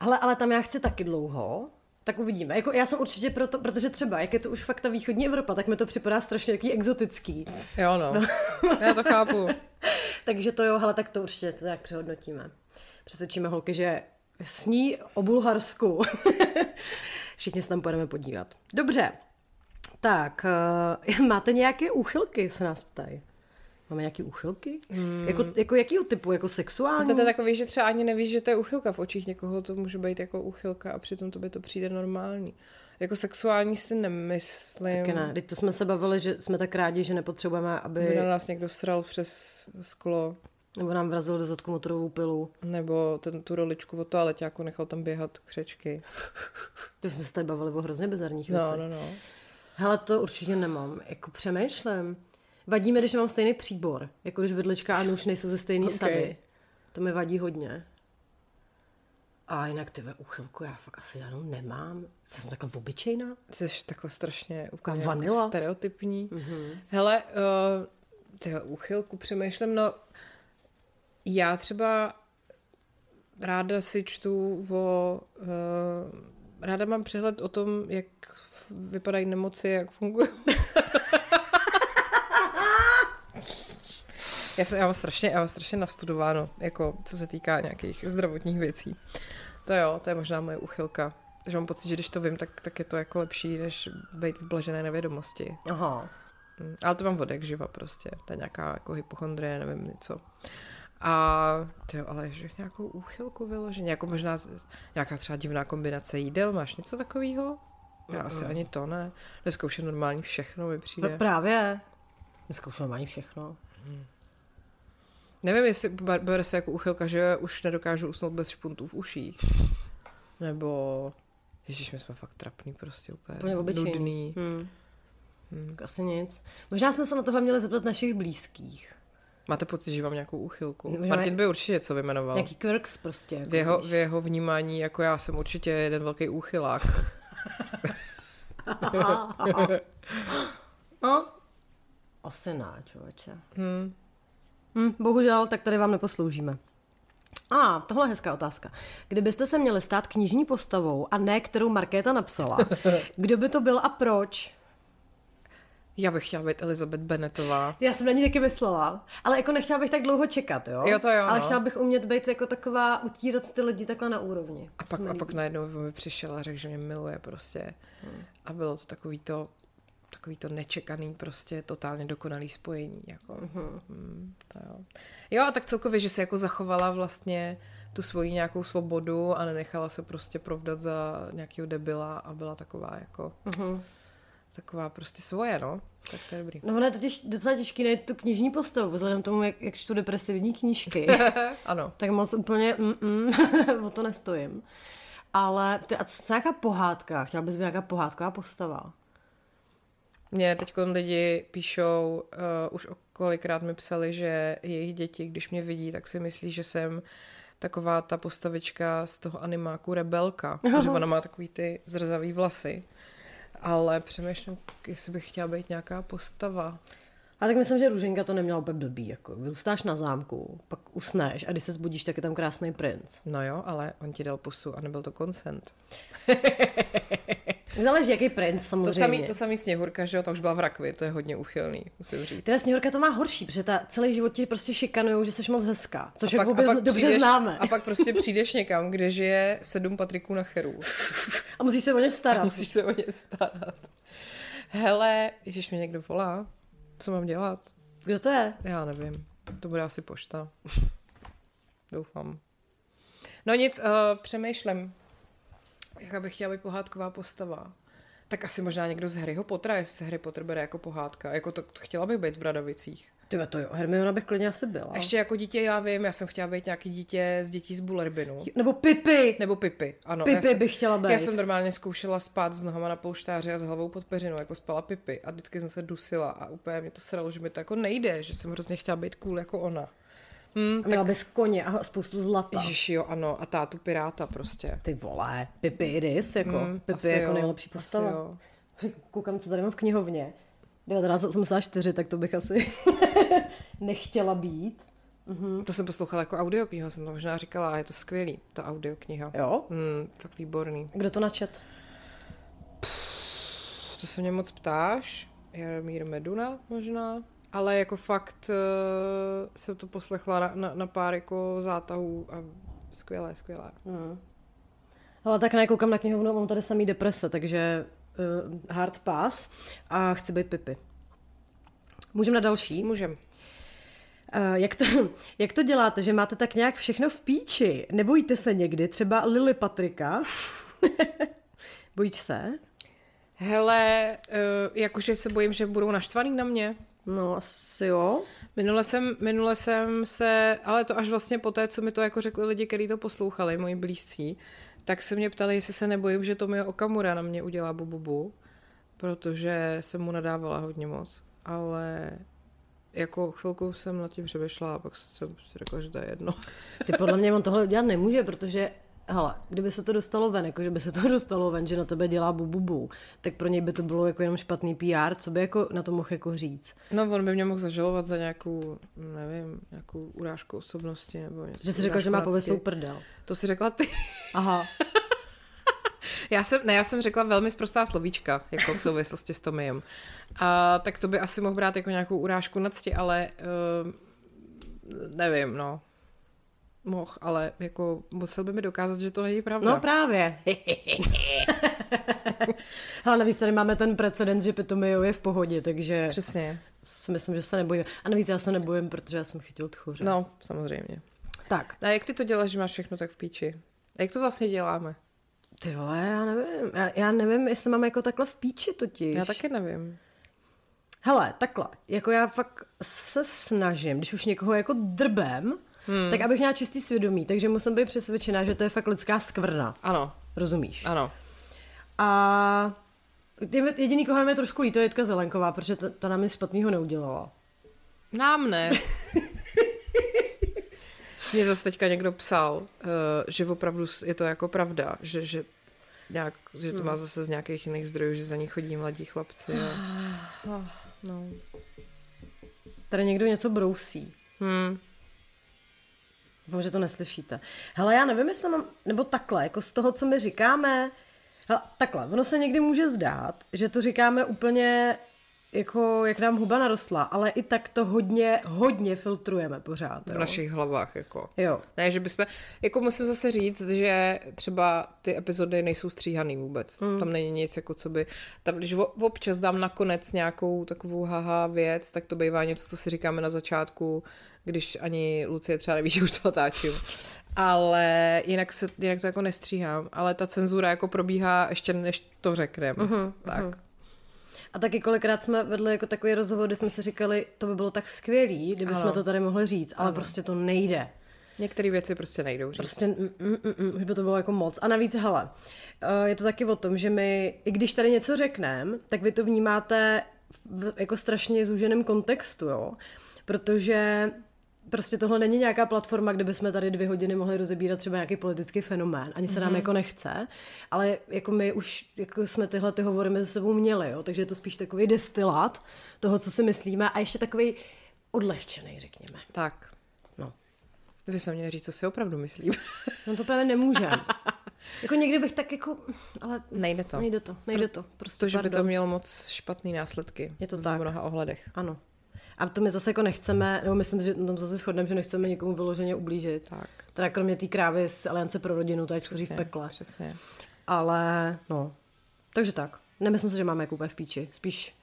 Ale, ale tam já chci taky dlouho, tak uvidíme. Jako já jsem určitě proto, protože třeba, jak je to už fakt ta východní Evropa, tak mi to připadá strašně jaký exotický. Jo, no. Já to chápu. Takže to jo, hele, tak to určitě to nějak přehodnotíme. Přesvědčíme holky, že sní o Bulharsku. Všichni se tam pojedeme podívat. Dobře. Tak, uh, máte nějaké úchylky, se nás ptají. Máme nějaké úchylky? Hmm. Jako, jako jakýho typu? Jako sexuální? To je takový, že třeba ani nevíš, že to je uchylka v očích někoho, to může být jako uchylka a přitom to by to přijde normální. Jako sexuální si nemyslím. Taky ne. Teď to jsme se bavili, že jsme tak rádi, že nepotřebujeme, By aby... na nás někdo sral přes sklo, Nebo nám vrazil do zadku motorovou pilu. nebo ten, tu roličku od toaletě jako nechal tam běhat křečky. To jsme se tady bavili o hrozně bizarních No, věcech. no, no. Hele, to určitě nemám. Jako přemýšlím. Vadí mi, když mám stejný příbor. Jako když vidlička a nůž nejsou ze stejné Ok. okay. sady. To mi vadí hodně. A jinak ty ve uchylku já fakt asi žádnou nemám. Jsem takhle obyčejná. Jsi takhle strašně úplně jako vanila. stereotypní. Mm-hmm. Hele, uh, ty uchylku přemýšlím, no já třeba ráda si čtu o, uh, ráda mám přehled o tom, jak vypadají nemoci, jak fungují. já, jsem, já, mám strašně, já mám strašně nastudováno, jako co se týká nějakých zdravotních věcí. To jo, to je možná moje uchylka. Že mám pocit, že když to vím, tak, tak je to jako lepší, než být v blažené nevědomosti. Aha. Mm, Ale to mám vodek živa prostě. To je nějaká jako hypochondrie, nevím něco. A ty jo, ale že nějakou úchylku vyloženě, jako možná nějaká třeba divná kombinace jídel, máš něco takového? Já asi ani to ne. Dneska už je normální všechno, mi No přijde. právě. Dneska už normálně všechno. Nevím, jestli ber- bere se jako úchylka, že už nedokážu usnout bez špuntů v uších. Nebo... Ježíš, my jsme fakt trapný prostě úplně. Úplně obyčejný. Nudný. Hmm. Hmm. Tak asi nic. Možná jsme se na tohle měli zeptat našich blízkých. Máte pocit, že mám nějakou úchylku? Že Martin by určitě něco vymenoval. Nějaký quirks prostě. Jako V jeho, víš. v jeho vnímání, jako já jsem určitě jeden velký úchylák. No, asi ne, člověče. Hmm. Hm, bohužel, tak tady vám neposloužíme. A, ah, tohle je hezká otázka. Kdybyste se měli stát knižní postavou a ne kterou Markéta napsala, kdo by to byl a proč? Já bych chtěla být Elizabeth Bennettová. Já jsem na ní taky myslela, ale jako nechtěla bych tak dlouho čekat, jo? Jo, to jo, Ale no. chtěla bych umět být jako taková, utírat ty lidi takhle na úrovni. A pak, a pak najednou mi přišel a řekl, že mě miluje prostě. Hmm. A bylo to takový to, takový to nečekaný prostě totálně dokonalý spojení. Jako. Mhm. Mm, to jo. jo, a tak celkově, že se jako zachovala vlastně tu svoji nějakou svobodu a nenechala se prostě provdat za nějakého debila a byla taková jako Mhm. taková prostě svoje, no. Tak to je dobrý. No ono je totiž docela těžký najít tu knižní postavu, vzhledem tomu, jak, jak čtu depresivní knížky. ano. tak moc úplně o to nestojím. Ale ty, a co nějaká pohádka? Chtěla bys být nějaká pohádková postava? Mně teď lidi píšou, uh, už kolikrát mi psali, že jejich děti, když mě vidí, tak si myslí, že jsem taková ta postavička z toho animáku Rebelka, protože ona má takový ty zrzavý vlasy. Ale přemýšlím, jestli bych chtěla být nějaká postava. A tak myslím, že Růženka to neměla úplně blbý. Jako. Vyrůstáš na zámku, pak usneš a když se zbudíš, tak je tam krásný princ. No jo, ale on ti dal pusu a nebyl to consent. Záleží, jaký princ To samozřejmě. samý, to samý Sněhurka, že jo, ta už byla v rakvi, to je hodně uchylný, musím říct. Teda Sněhurka to má horší, protože ta celý život ti prostě šikanujou, že jsi moc hezká. Což A jak vůbec dobře přijdeš, známe. A pak prostě přijdeš někam, kde žije sedm Patriků na cheru. A musíš se o ně starat. Musíš se o ně starat. Hele, když mě někdo volá, co mám dělat? Kdo to je? Já nevím. To bude asi pošta. Doufám. No nic, uh, přemýšlem. Jaká bych chtěla být pohádková postava. Tak asi možná někdo z Harryho Pottera, jestli se Harry Potter bere jako pohádka. Jako to, to chtěla bych být v Bradavicích. Ty to jo, Hermiona bych klidně asi byla. Ještě jako dítě, já vím, já jsem chtěla být nějaký dítě z dětí z Bullerbinu. Nebo Pipi. Nebo Pipy, ano. Pipy já jsem, bych chtěla být. Já jsem normálně zkoušela spát s nohama na polštáři a s hlavou pod peřinou, jako spala Pipy. A vždycky jsem se dusila a úplně mě to sralo, že mi to jako nejde, že jsem hrozně chtěla být cool jako ona. Hm, A měla bys koně a spoustu zlata. Ježiši, jo, ano. A tátu piráta prostě. Ty vole, Pipi Iris, jako. Hm, Pipi jako jo, nejlepší postava. Koukám, co tady mám v knihovně. 1984, tak to bych asi nechtěla být. To jsem poslouchala jako audioknihu, jsem to možná říkala a je to skvělý, ta audiokniha. Jo? Hmm, tak výborný. Kdo to načet? To se mě moc ptáš? Jaromír Meduna možná? Ale jako fakt uh, jsem to poslechla na, na, na pár jako zátahů a skvělé, skvělé. Hmm. Ale tak ne, koukám na knihovnu, mám tady samý deprese, takže uh, hard pass a chci být Pipi. Můžeme na další. Můžem. Uh, jak, to, jak to děláte, že máte tak nějak všechno v píči? Nebojíte se někdy? Třeba Lily Patrika? Bojíš se? Hele, uh, jakože se bojím, že budou naštvaný na mě. No, asi jo. Minule jsem, minule jsem se, ale to až vlastně po té, co mi to jako řekli lidi, kteří to poslouchali, moji blízcí, tak se mě ptali, jestli se nebojím, že Tomio Okamura na mě udělá bububu, protože jsem mu nadávala hodně moc, ale jako chvilku jsem nad tím přemýšlela a pak jsem si řekla, že to je jedno. Ty podle mě on tohle udělat nemůže, protože hele, kdyby se to dostalo ven, jako že by se to dostalo ven, že na tebe dělá bububu, tak pro něj by to bylo jako jenom špatný PR, co by jako na to mohl jako říct. No on by mě mohl zažalovat za nějakou, nevím, nějakou urážku osobnosti nebo něco. Že jsi řekla, že má lásky. prdel. To si řekla ty. Aha. Já jsem, ne, já jsem řekla velmi sprostá slovíčka, jako v souvislosti s Tomiem. A tak to by asi mohl brát jako nějakou urážku na cti, ale uh, nevím, no. Mohl, ale jako musel by mi dokázat, že to není pravda. No právě. Ale navíc tady máme ten precedens, že Pitomio je v pohodě, takže Přesně. si myslím, že se nebojíme. A navíc já se nebojím, protože já jsem chytil tchoře. No, samozřejmě. Tak, A jak ty to děláš, že máš všechno tak v píči? A jak to vlastně děláme? ty vole, já nevím. Já, já nevím, jestli mám jako takhle v píči totiž. Já taky nevím. Hele, takhle, jako já fakt se snažím, když už někoho jako drbem, hmm. tak abych měla čistý svědomí, takže musím být přesvědčená, že to je fakt lidská skvrna. Ano, Rozumíš? ano. A je- jediný, koho je trošku líto, je Jitka Zelenková, protože to, to nám nic špatného neudělala. Nám ne. Mě zase teďka někdo psal, uh, že opravdu je to jako pravda, že, že, nějak, že to má zase z nějakých jiných zdrojů, že za ní chodí mladí chlapci. A, no. Tady někdo něco brousí. Hmm. Doufám, že to neslyšíte. Hele, já nevím, jestli mám, nebo takhle, jako z toho, co my říkáme, hele, takhle, ono se někdy může zdát, že to říkáme úplně jako, jak nám huba narostla, ale i tak to hodně, hodně filtrujeme pořád. V Jo. našich hlavách, jako. jo. Ne, že bychom, jako musím zase říct, že třeba ty epizody nejsou stříhaný vůbec. Mm. Tam není nic, jako co by, tam když občas dám nakonec nějakou takovou haha věc, tak to bývá něco, co si říkáme na začátku, když ani Lucie třeba neví, že už to natáčím. Ale jinak, se, jinak to jako nestříhám. Ale ta cenzura jako probíhá ještě než to řekneme. Mm-hmm, tak. A taky kolikrát jsme vedli jako takový rozhovor, kde jsme si říkali, to by bylo tak skvělý, kdyby jsme Ano. to tady mohli říct, ale prostě to nejde. Některé věci prostě nejdou říct. Prostě, mm, mm, mm, mm, už by to bylo jako moc. A navíc, hele, eh, je to taky o tom, že my, i když tady něco řekneme, tak vy to vnímáte v jako strašně zúženém kontextu, jo. Protože prostě tohle není nějaká platforma, kde bychom tady dvě hodiny mohli rozebírat třeba nějaký politický fenomén. Ani se nám jako nechce, ale jako my už jako jsme tyhle ty hovory mezi sebou měli, jo. Takže je to spíš takový destilát toho, co si myslíme a ještě takový odlehčený, řekněme. Tak. No. Vy se měli říct, co si opravdu myslím. No to právě nemůžem. jako někdy bych tak jako, ale Nejde to. nejde to, nejde to. Prostě Protože by to mělo moc špatný následky. Je to v tak. mnoha ohledech. Ano. A to my zase jako nechceme, nebo myslím, že na tom zase shodneme, že nechceme nikomu vyloženě ublížit. Tak. Teda kromě té krávy z Aliance pro rodinu, tady schoří v pekle. Přesně. Ale no, takže tak. Nemyslím si, že máme jako úplně v píči. Spíš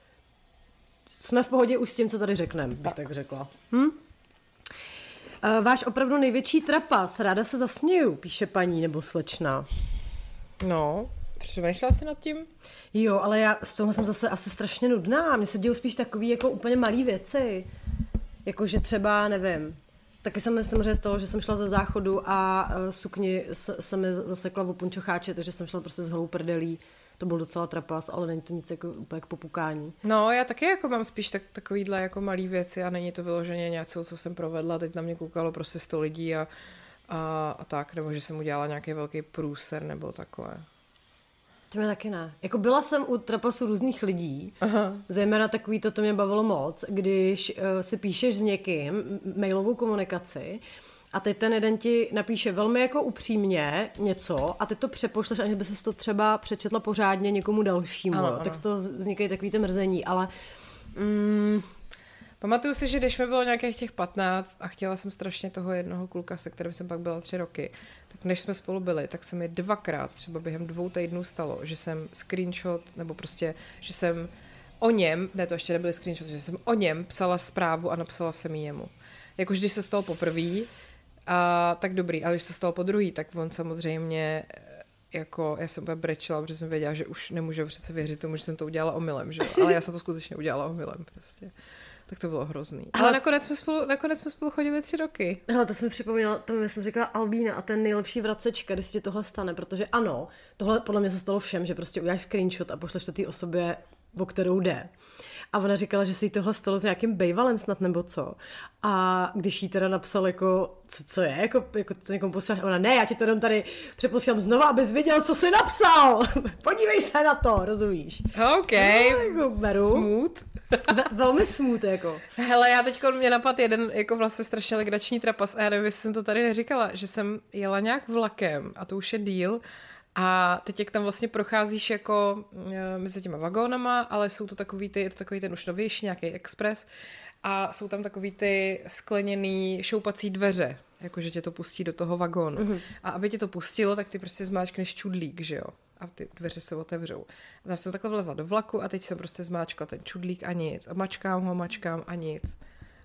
jsme v pohodě už s tím, co tady řekneme, bych tak, tak řekla. Hm? Uh, váš opravdu největší trapas, ráda se zasměju, píše paní nebo slečna. No, přemýšlela jsi nad tím? Jo, ale já z toho jsem zase asi strašně nudná. Mně se dějou spíš takový jako úplně malý věci. Jako, že třeba, nevím, taky se mi samozřejmě stalo, že jsem šla ze záchodu a uh, sukni se, se mi zasekla v punčocháče, takže jsem šla prostě s holou prdelí. To byl docela trapas, ale není to nic jako úplně k popukání. No, já taky jako mám spíš tak, takovýhle jako malý věci a není to vyloženě něco, co jsem provedla. Teď na mě koukalo prostě 100 lidí a, a, a tak, nebo že jsem udělala nějaký velký průser nebo takhle. To mě taky ne. Jako byla jsem u trapasu různých lidí, Aha. zejména takový, to, to mě bavilo moc, když uh, si píšeš s někým mailovou komunikaci a teď ten jeden ti napíše velmi jako upřímně něco a ty to přepošleš, aniž by se to třeba přečetla pořádně někomu dalšímu. Ano, jo. ano. Tak z toho vznikají takový ty mrzení, ale mm, Pamatuju si, že když mi bylo nějakých těch 15 a chtěla jsem strašně toho jednoho kluka, se kterým jsem pak byla tři roky, tak než jsme spolu byli, tak se mi dvakrát třeba během dvou týdnů stalo, že jsem screenshot, nebo prostě, že jsem o něm, ne to ještě nebyly screenshot, že jsem o něm psala zprávu a napsala jsem ji jemu. Jakož když se stalo poprvé, a tak dobrý, ale když se stalo po druhý, tak on samozřejmě eh, jako, já jsem úplně brečela, protože jsem věděla, že už nemůžu přece věřit tomu, že jsem to udělala omylem, že? Ale já jsem to skutečně udělala omylem prostě. Tak to bylo hrozný. Ale, Ale- nakonec, jsme spolu, nakonec jsme spolu chodili tři roky. Hele, to jsme připomínala, to mi jsem říkala Albína a to je nejlepší vracečka, když se ti tohle stane, protože ano, tohle podle mě se stalo všem, že prostě uděláš screenshot a pošleš to té osobě, o kterou jde. A ona říkala, že se jí tohle stalo s nějakým bejvalem snad nebo co. A když jí teda napsal jako, co, co je, jako, jako to někomu posíláš, ona ne, já ti to jenom tady přeposílám znova, abys viděl, co jsi napsal. Podívej se na to, rozumíš? OK, No, jako beru. smooth. Ve, velmi smut, jako. Hele, já teď mě napad jeden jako vlastně strašně legrační trapas a já nevím, jestli jsem to tady neříkala, že jsem jela nějak vlakem a to už je díl A teď jak tam vlastně procházíš jako e, mezi těma vagónama, ale jsou to takový ty, je to takový ten už novější nějaký express a jsou tam takový ty skleněný šoupací dveře, jakože tě to pustí do toho vagónu. Mm-hmm. A aby tě to pustilo, tak ty prostě zmáčkneš čudlík, že jo? A ty dveře se otevřou. A já jsem takhle vlezla do vlaku a teď jsem prostě zmáčkla ten čudlík a nic. A mačkám ho, mačkám a nic.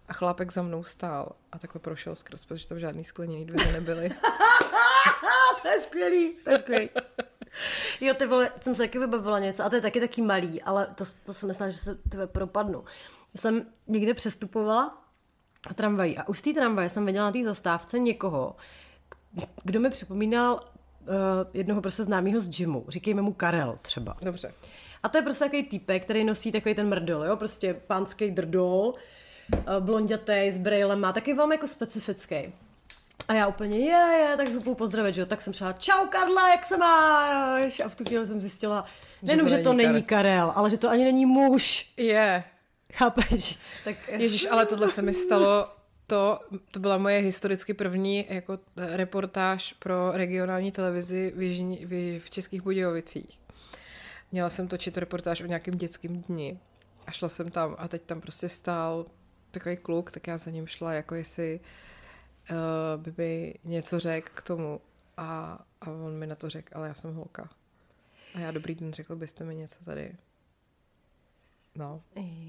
A chlápek za mnou stál a takhle prošel skrz, protože tam žádný skleněný dveře nebyly. to je skvělý, to je skvělý. Jo, ty vole, jsem se taky vybavila něco a to je taky taky malý, ale to, to jsem myslela, že se tebe propadnu. Já jsem někde přestupovala tramvají a už z té tramvaje jsem viděla na té zastávce někoho, kdo mi připomínal uh, jednoho prostě známého z gymu. Říkejme mu Karel třeba. Dobře. A to je prostě takový týpek, který nosí takový ten mrdol, jo, prostě pánský drdol, uh, blondětej, s brejlem, má taky velmi jako specifický. A já úplně, je, je, tak ho pozdravit, že jo, tak jsem šla, čau Karla, jak se máš? A v tu chvíli jsem zjistila, nejenom, že to není Karel, ale že to ani není muž. Je. Chápeš? Tak... Ježíš, ale tohle se mi stalo, to, to byla moje historicky první jako reportáž pro regionální televizi v, Jižní, v, v Českých Budějovicích. Měla jsem točit reportáž o nějakém dětském dni a šla jsem tam a teď tam prostě stál takový kluk, tak já za ním šla, jako jestli uh, by mi něco řekl k tomu a, a on mi na to řekl, ale já jsem holka. A já dobrý den, řekl byste mi něco tady. No.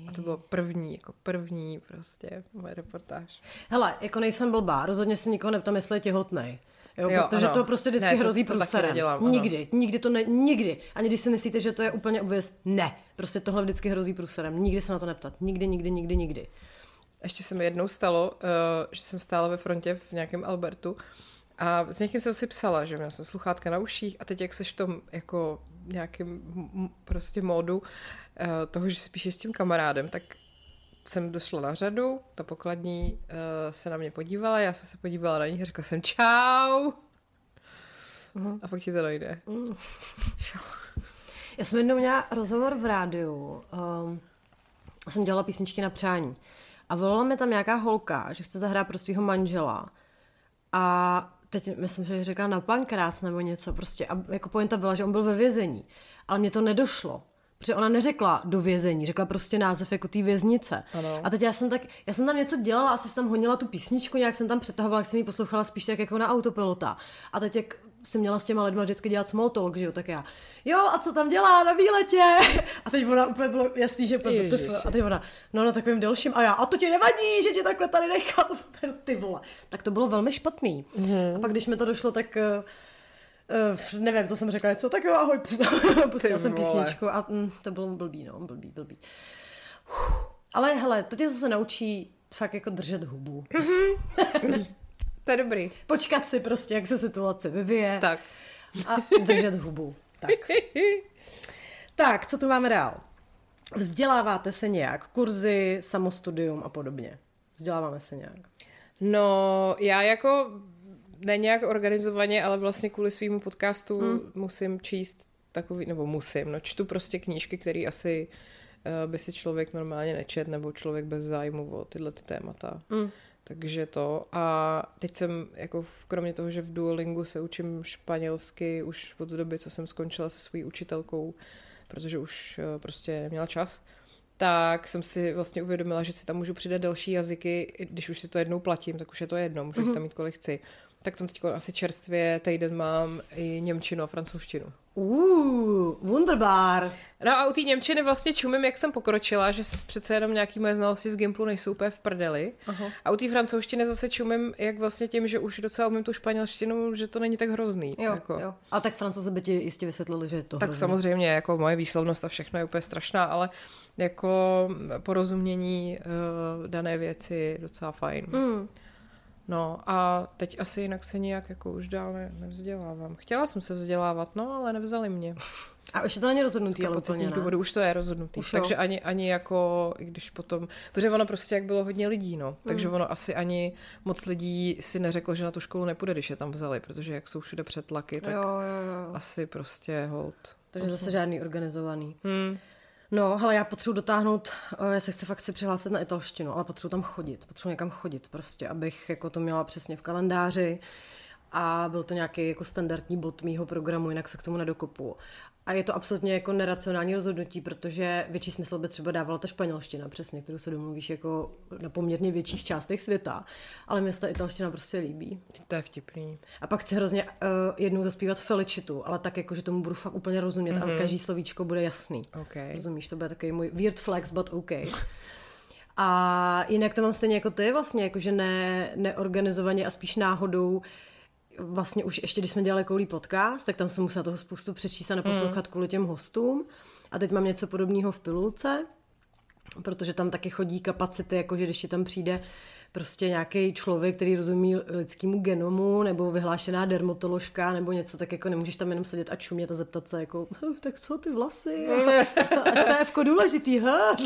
A to bylo první, jako první prostě moje reportáž. Hele, jako nejsem blbá, rozhodně si nikoho neptám, jestli je těhotnej. Jo, jo, protože ano. to prostě vždycky ne, hrozí to, to průserem. Nedělám, nikdy, nikdy to ne, nikdy. Ani když si myslíte, že to je úplně obvěz, ne. Prostě tohle vždycky hrozí průserem. Nikdy se na to neptat. Nikdy, nikdy, nikdy, nikdy. Ještě se mi jednou stalo, uh, že jsem stála ve frontě v nějakém Albertu a s někým jsem si psala, že měla jsem sluchátka na uších a teď jak seš v tom jako nějakým prostě módu uh, toho, že si píšeš s tím kamarádem, tak jsem došla na řadu, ta pokladní uh, se na mě podívala, já jsem se podívala na ní a řekla jsem čau. Uh-huh. A pak ti to dojde. Uh. já jsem jednou měla rozhovor v rádiu. Um, jsem dělala písničky na přání. A volala mi tam nějaká holka, že chce zahrát pro svého manžela. A teď myslím, že řekla na pankrás nebo něco prostě. A jako pointa byla, že on byl ve vězení. Ale mě to nedošlo. Protože ona neřekla do vězení, řekla prostě název jako té věznice. Ano. A teď já jsem tak, já jsem tam něco dělala, asi jsem tam honila tu písničku, nějak jsem tam přetahovala, jak jsem ji poslouchala spíš tak jako na autopilota. A teď jak jsem měla s těma lidma vždycky dělat small talk, že jo, tak já, jo, a co tam dělá na výletě? A teď ona úplně bylo jasný, že a teď ona, no na takovým delším, a já, a to ti nevadí, že tě takhle tady nechal, ty vole. Tak to bylo velmi špatný. Mm-hmm. A pak když mi to došlo, tak Uh, nevím, to jsem řekla něco, tak jo, ahoj, pustila jsem písničku a mm, to bylo blbý, no, blbý, blbý. Uf. Ale hele, to tě zase naučí fakt jako držet hubu. Mm-hmm. To je dobrý. Počkat si prostě, jak se situace vyvíje. Tak. A držet hubu. Tak. tak, co tu máme dál? Vzděláváte se nějak? Kurzy, samostudium a podobně. Vzděláváme se nějak? No, já jako ne nějak organizovaně, ale vlastně kvůli svýmu podcastu hmm. musím číst takový, nebo musím, no čtu prostě knížky, které asi uh, by si člověk normálně nečet, nebo člověk bez zájmu o tyhle ty témata. Hmm. Takže to. A teď jsem, jako kromě toho, že v Duolingu se učím španělsky už od doby, co jsem skončila se svojí učitelkou, protože už uh, prostě neměla čas, tak jsem si vlastně uvědomila, že si tam můžu přidat další jazyky, když už si to jednou platím, tak už je to jedno, můžu mm-hmm. jich tam mít kolik chci tak tam teď asi čerstvě týden mám i Němčinu a francouzštinu. Uh, wunderbar. No a u té Němčiny vlastně čumím, jak jsem pokročila, že přece jenom nějaký moje znalosti z Gimplu nejsou úplně v prdeli. Aha. A u té francouzštiny zase čumím, jak vlastně tím, že už docela umím tu španělštinu, že to není tak hrozný. Jo, jako. jo. A tak francouzi by ti jistě vysvětlili, že je to Tak hrozný. samozřejmě, jako moje výslovnost a všechno je úplně strašná, ale jako porozumění uh, dané věci docela fajn. Mm. No a teď asi jinak se nijak jako už dál ne, nevzdělávám. Chtěla jsem se vzdělávat, no ale nevzali mě. A už je to není rozhodnutý, ale úplně důvodů už to je rozhodnutý. Už takže ani, ani jako, i když potom, protože ono prostě jak bylo hodně lidí, no, takže mm. ono asi ani moc lidí si neřeklo, že na tu školu nepůjde, když je tam vzali, protože jak jsou všude přetlaky, tak jo, jo, jo. asi prostě hold. Takže zase žádný organizovaný. Hmm. No, ale já potřebuji dotáhnout, eh, já se chci fakt si přihlásit na italštinu, ale potřebuji tam chodit, potřebuji někam chodit prostě, abych jako to měla přesně v kalendáři a byl to nějaký jako standardní bod mýho programu, jinak se k tomu nedokopu. A je to absolutně jako neracionální rozhodnutí, protože větší smysl by třeba dávala ta španělština, přesně, kterou se domluvíš jako na poměrně větších částech světa, ale mě se ta italština prostě líbí. To je vtipný. A pak chci hrozně uh, jednou zaspívat Felicitu, ale tak jako, že tomu budu fakt úplně rozumět mm-hmm. a každý slovíčko bude jasný. Okay. Rozumíš, to bude takový můj weird flex, but OK. A jinak to mám stejně jako ty vlastně, jakože ne, neorganizovaně a spíš náhodou vlastně už ještě, když jsme dělali koulí podcast, tak tam jsem musela toho spoustu přečíst a naposlouchat mm. kvůli těm hostům. A teď mám něco podobného v Pilulce, protože tam taky chodí kapacity, jakože když ti tam přijde prostě nějaký člověk, který rozumí lidskému genomu, nebo vyhlášená dermatoložka, nebo něco, tak jako nemůžeš tam jenom sedět a čumět a zeptat se jako, hm, tak co ty vlasy? SPF důležitý, ha?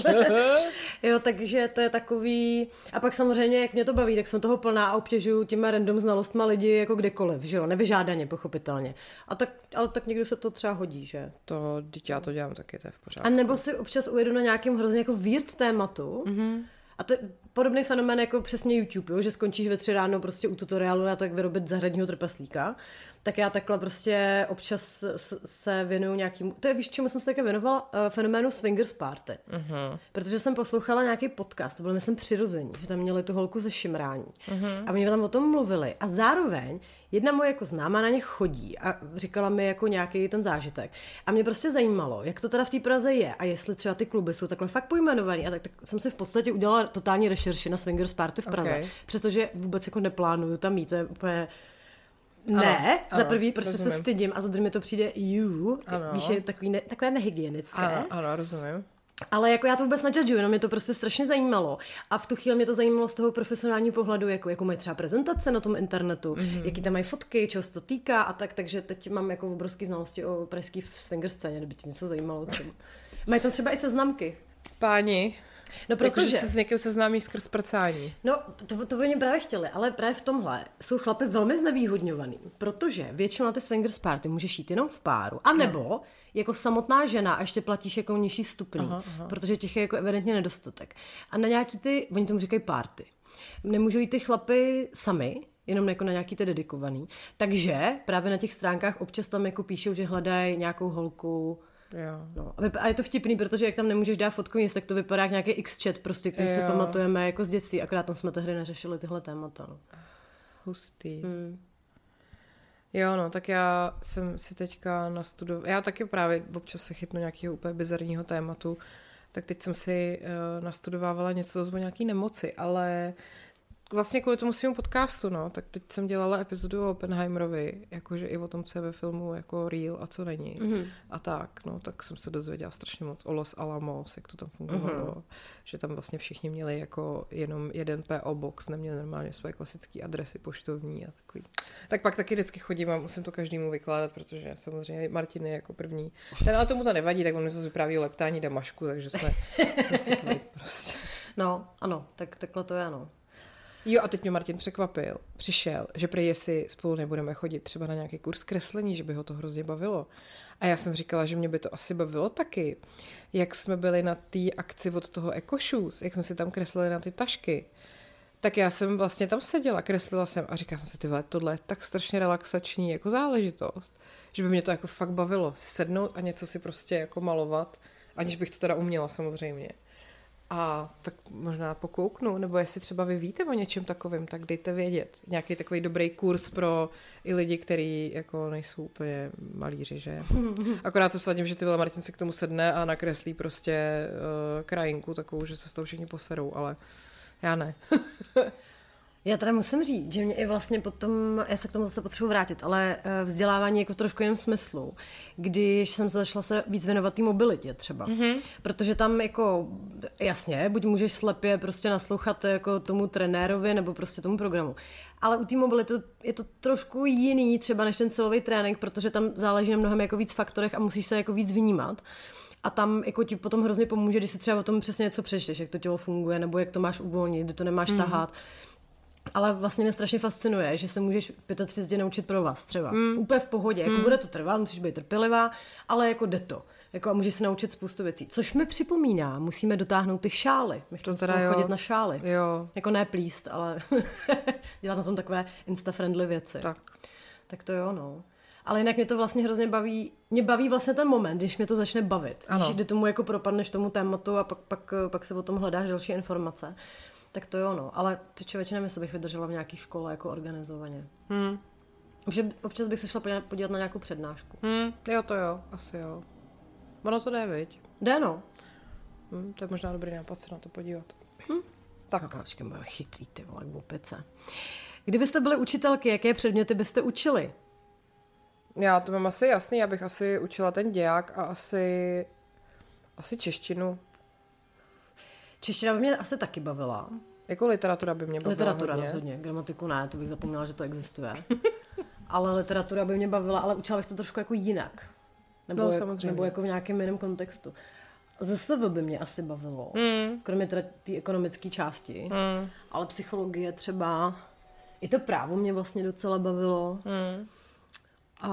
jo, takže to je takový... A pak samozřejmě, jak mě to baví, tak jsem toho plná a obtěžuju těma random znalostma lidi jako kdekoliv, že jo, nevyžádaně, pochopitelně. A tak, ale tak někdy se to třeba hodí, že? To, dítě já to dělám taky, to je v pořádku. A nebo si občas ujedu na nějakém hrozně jako weird tématu, mm-hmm. A to je podobný fenomén jako přesně YouTube, jo? že skončíš ve tři ráno prostě u tutoriálu na to, jak vyrobit zahradního trpaslíka. Tak já takhle prostě občas se věnuju nějakým, to je víš, čemu jsem se také věnovala, uh, fenoménu Swingers Party. Uh-huh. Protože jsem poslouchala nějaký podcast, to bylo myslím přirození, že tam měli tu holku ze šimrání. Uh-huh. A oni tam o tom mluvili. A zároveň jedna moje jako známá na ně chodí a říkala mi jako nějaký ten zážitek. A mě prostě zajímalo, jak to teda v té Praze je a jestli třeba ty kluby jsou takhle fakt pojmenovaný. A tak, tak jsem si v podstatě udělala totální rešerši na Swingers Party v Praze. Okay. Přestože vůbec jako neplánuju tam mít, to je úplně ne, ano, za prvý prostě rozumím. se stydím a za druhý mi to přijde you, ano. víš, je takový ne, takové nehygienické. Ano, ano, rozumím. Ale jako já to vůbec nejudžu, jenom mě to prostě strašně zajímalo. A v tu chvíli mě to zajímalo z toho profesionálního pohledu, jako, jako mají třeba prezentace na tom internetu, mm-hmm. jaký tam mají fotky, čeho se to týká a tak, takže teď mám jako obrovské znalosti o pražské swinger scéně, kdyby tě něco zajímalo. Mají tam třeba i seznamky. Páni, No, protože... Jako, se s někým seznámí skrz prcání. No, to, to oni právě chtěli, ale právě v tomhle jsou chlapy velmi znevýhodňovaný, protože většinou na ty swingers party můžeš jít jenom v páru, a nebo no. jako samotná žena a ještě platíš jako nižší aha, aha. protože těch je jako evidentně nedostatek. A na nějaký ty, oni tomu říkají party, nemůžou jít ty chlapy sami, jenom jako na nějaký ty dedikovaný. Takže právě na těch stránkách občas tam jako píšou, že hledají nějakou holku, Jo. No, a je to vtipný, protože jak tam nemůžeš dát fotku nic, tak to vypadá jak nějaký X-chat, prostě, který jo. si pamatujeme jako z dětství, akorát tam jsme tehdy neřešili tyhle témata. No. Hustý. Hmm. Jo, no, tak já jsem si teďka nastudoval, já taky právě občas se chytnu nějakého úplně bizarního tématu, tak teď jsem si uh, nastudovávala něco o nějaký nemoci, ale vlastně kvůli tomu svým podcastu, no, tak teď jsem dělala epizodu o Oppenheimerovi, jakože i o tom, co je ve filmu jako real a co není. Mm-hmm. A tak, no, tak jsem se dozvěděla strašně moc o Los Alamos, jak to tam fungovalo, mm-hmm. že tam vlastně všichni měli jako jenom jeden PO box, neměli normálně své klasické adresy poštovní a takový. Tak pak taky vždycky chodím a musím to každému vykládat, protože samozřejmě Martin je jako první. Ten ale tomu to nevadí, tak on mi zase vypráví o leptání Damašku, takže jsme prostě, prostě. No, ano, tak takhle to je, ano. Jo, a teď mě Martin překvapil. Přišel, že prý jestli spolu nebudeme chodit třeba na nějaký kurz kreslení, že by ho to hrozně bavilo. A já jsem říkala, že mě by to asi bavilo taky. Jak jsme byli na té akci od toho EcoShoes, jak jsme si tam kreslili na ty tašky, tak já jsem vlastně tam seděla, kreslila jsem a říkala jsem si, ty vole, tohle je tak strašně relaxační jako záležitost, že by mě to jako fakt bavilo sednout a něco si prostě jako malovat, aniž bych to teda uměla samozřejmě. A tak možná pokouknu, nebo jestli třeba vy víte o něčem takovém, tak dejte vědět. Nějaký takový dobrý kurz pro i lidi, kteří jako nejsou úplně malíři, že? Akorát se vsadím, že ty vole Martin si k tomu sedne a nakreslí prostě uh, krajinku takovou, že se s tou všichni poserou, ale já ne. Já teda musím říct, že mě i vlastně potom, já se k tomu zase potřebuji vrátit, ale eh, vzdělávání jako v trošku jiném smyslu, když jsem se začala se víc věnovat té mobilitě třeba. Mm-hmm. Protože tam jako, jasně, buď můžeš slepě prostě naslouchat jako tomu trenérovi nebo prostě tomu programu. Ale u té mobility je to trošku jiný třeba než ten silový trénink, protože tam záleží na mnohem jako víc faktorech a musíš se jako víc vnímat. A tam jako ti potom hrozně pomůže, když si třeba o tom přesně něco přečteš, jak to tělo funguje, nebo jak to máš uvolnit, kdy to nemáš mm. tahat. Ale vlastně mě strašně fascinuje, že se můžeš v 35 naučit pro vás třeba. Mm. Úplně v pohodě. Jako mm. bude to trvat, musíš být trpělivá, ale jako jde to. Jako a můžeš se naučit spoustu věcí. Což mi připomíná, musíme dotáhnout ty šály. My chceme teda chodit na šály. Jo. Jako ne plíst, ale dělat na tom takové insta-friendly věci. Tak. Tak to jo, no. Ale jinak mě to vlastně hrozně baví, mě baví vlastně ten moment, když mě to začne bavit. Ano. Když kdy tomu jako propadneš tomu tématu a pak, pak, pak se o tom hledáš další informace. Tak to jo, no. Ale ty člověče nevím, jestli bych vydržela v nějaké škole jako organizovaně. Hmm. Že občas bych se šla podívat- na nějakou přednášku. Hmm, jo, to jo, asi jo. Ono to jde, viď? Jde, no. Hmm, to je možná dobrý nápad se na to podívat. Hm? Tak, Tak, počkej, moje chytrý, ty vole, glupice. Kdybyste byli učitelky, jaké předměty byste učili? já to mám asi jasný, já bych asi učila ten děják a asi, asi češtinu. Čeština by mě asi taky bavila. Jako literatura by mě bavila Literatura hodně. rozhodně, gramatiku ne, to bych zapomněla, že to existuje. ale literatura by mě bavila, ale učila bych to trošku jako jinak. Nebo, No, samozřejmě. nebo jako v nějakém jiném kontextu. ZSV by mě asi bavilo, Hmm. kromě teda té ekonomické části. Hmm. Ale psychologie třeba, i to právo mě vlastně docela bavilo. Hmm. A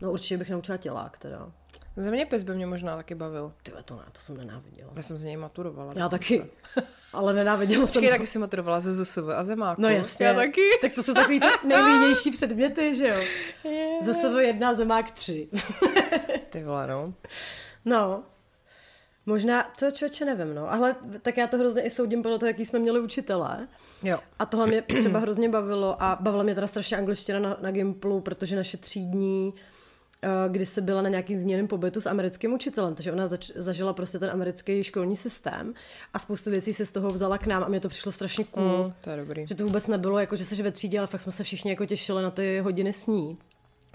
no určitě bych naučila tělák teda. Zeměpis by mě možná taky bavil. Ty to ne, to jsem nenáviděla. Já jsem z něj maturovala. Já taky. Ale nenáviděla jsem Počkej, to. taky si maturovala ze ZSV a zemáku. No jasně. Já taky. Tak to jsou takový ty nejvýnější předměty, že jo? ZSV jedna, zemák tři. Ty vole, no. No. Možná, to člověče nevím, no. Ale tak já to hrozně i soudím podle toho, jaký jsme měli učitele. Jo. A tohle mě třeba hrozně bavilo a bavila mě teda strašně angličtina na, na Gimplu, protože naše třídní eh, kdy se byla na nějakým výměném pobytu s americkým učitelem, takže ona zač- zažila prostě ten americký školní systém a spoustu věcí se z toho vzala k nám a mě to přišlo strašně cool. Mm, to je dobrý. Že to vůbec nebylo jako, že jsi ve třídě, ale fakt jsme se všichni jako těšili na ty hodiny s ní.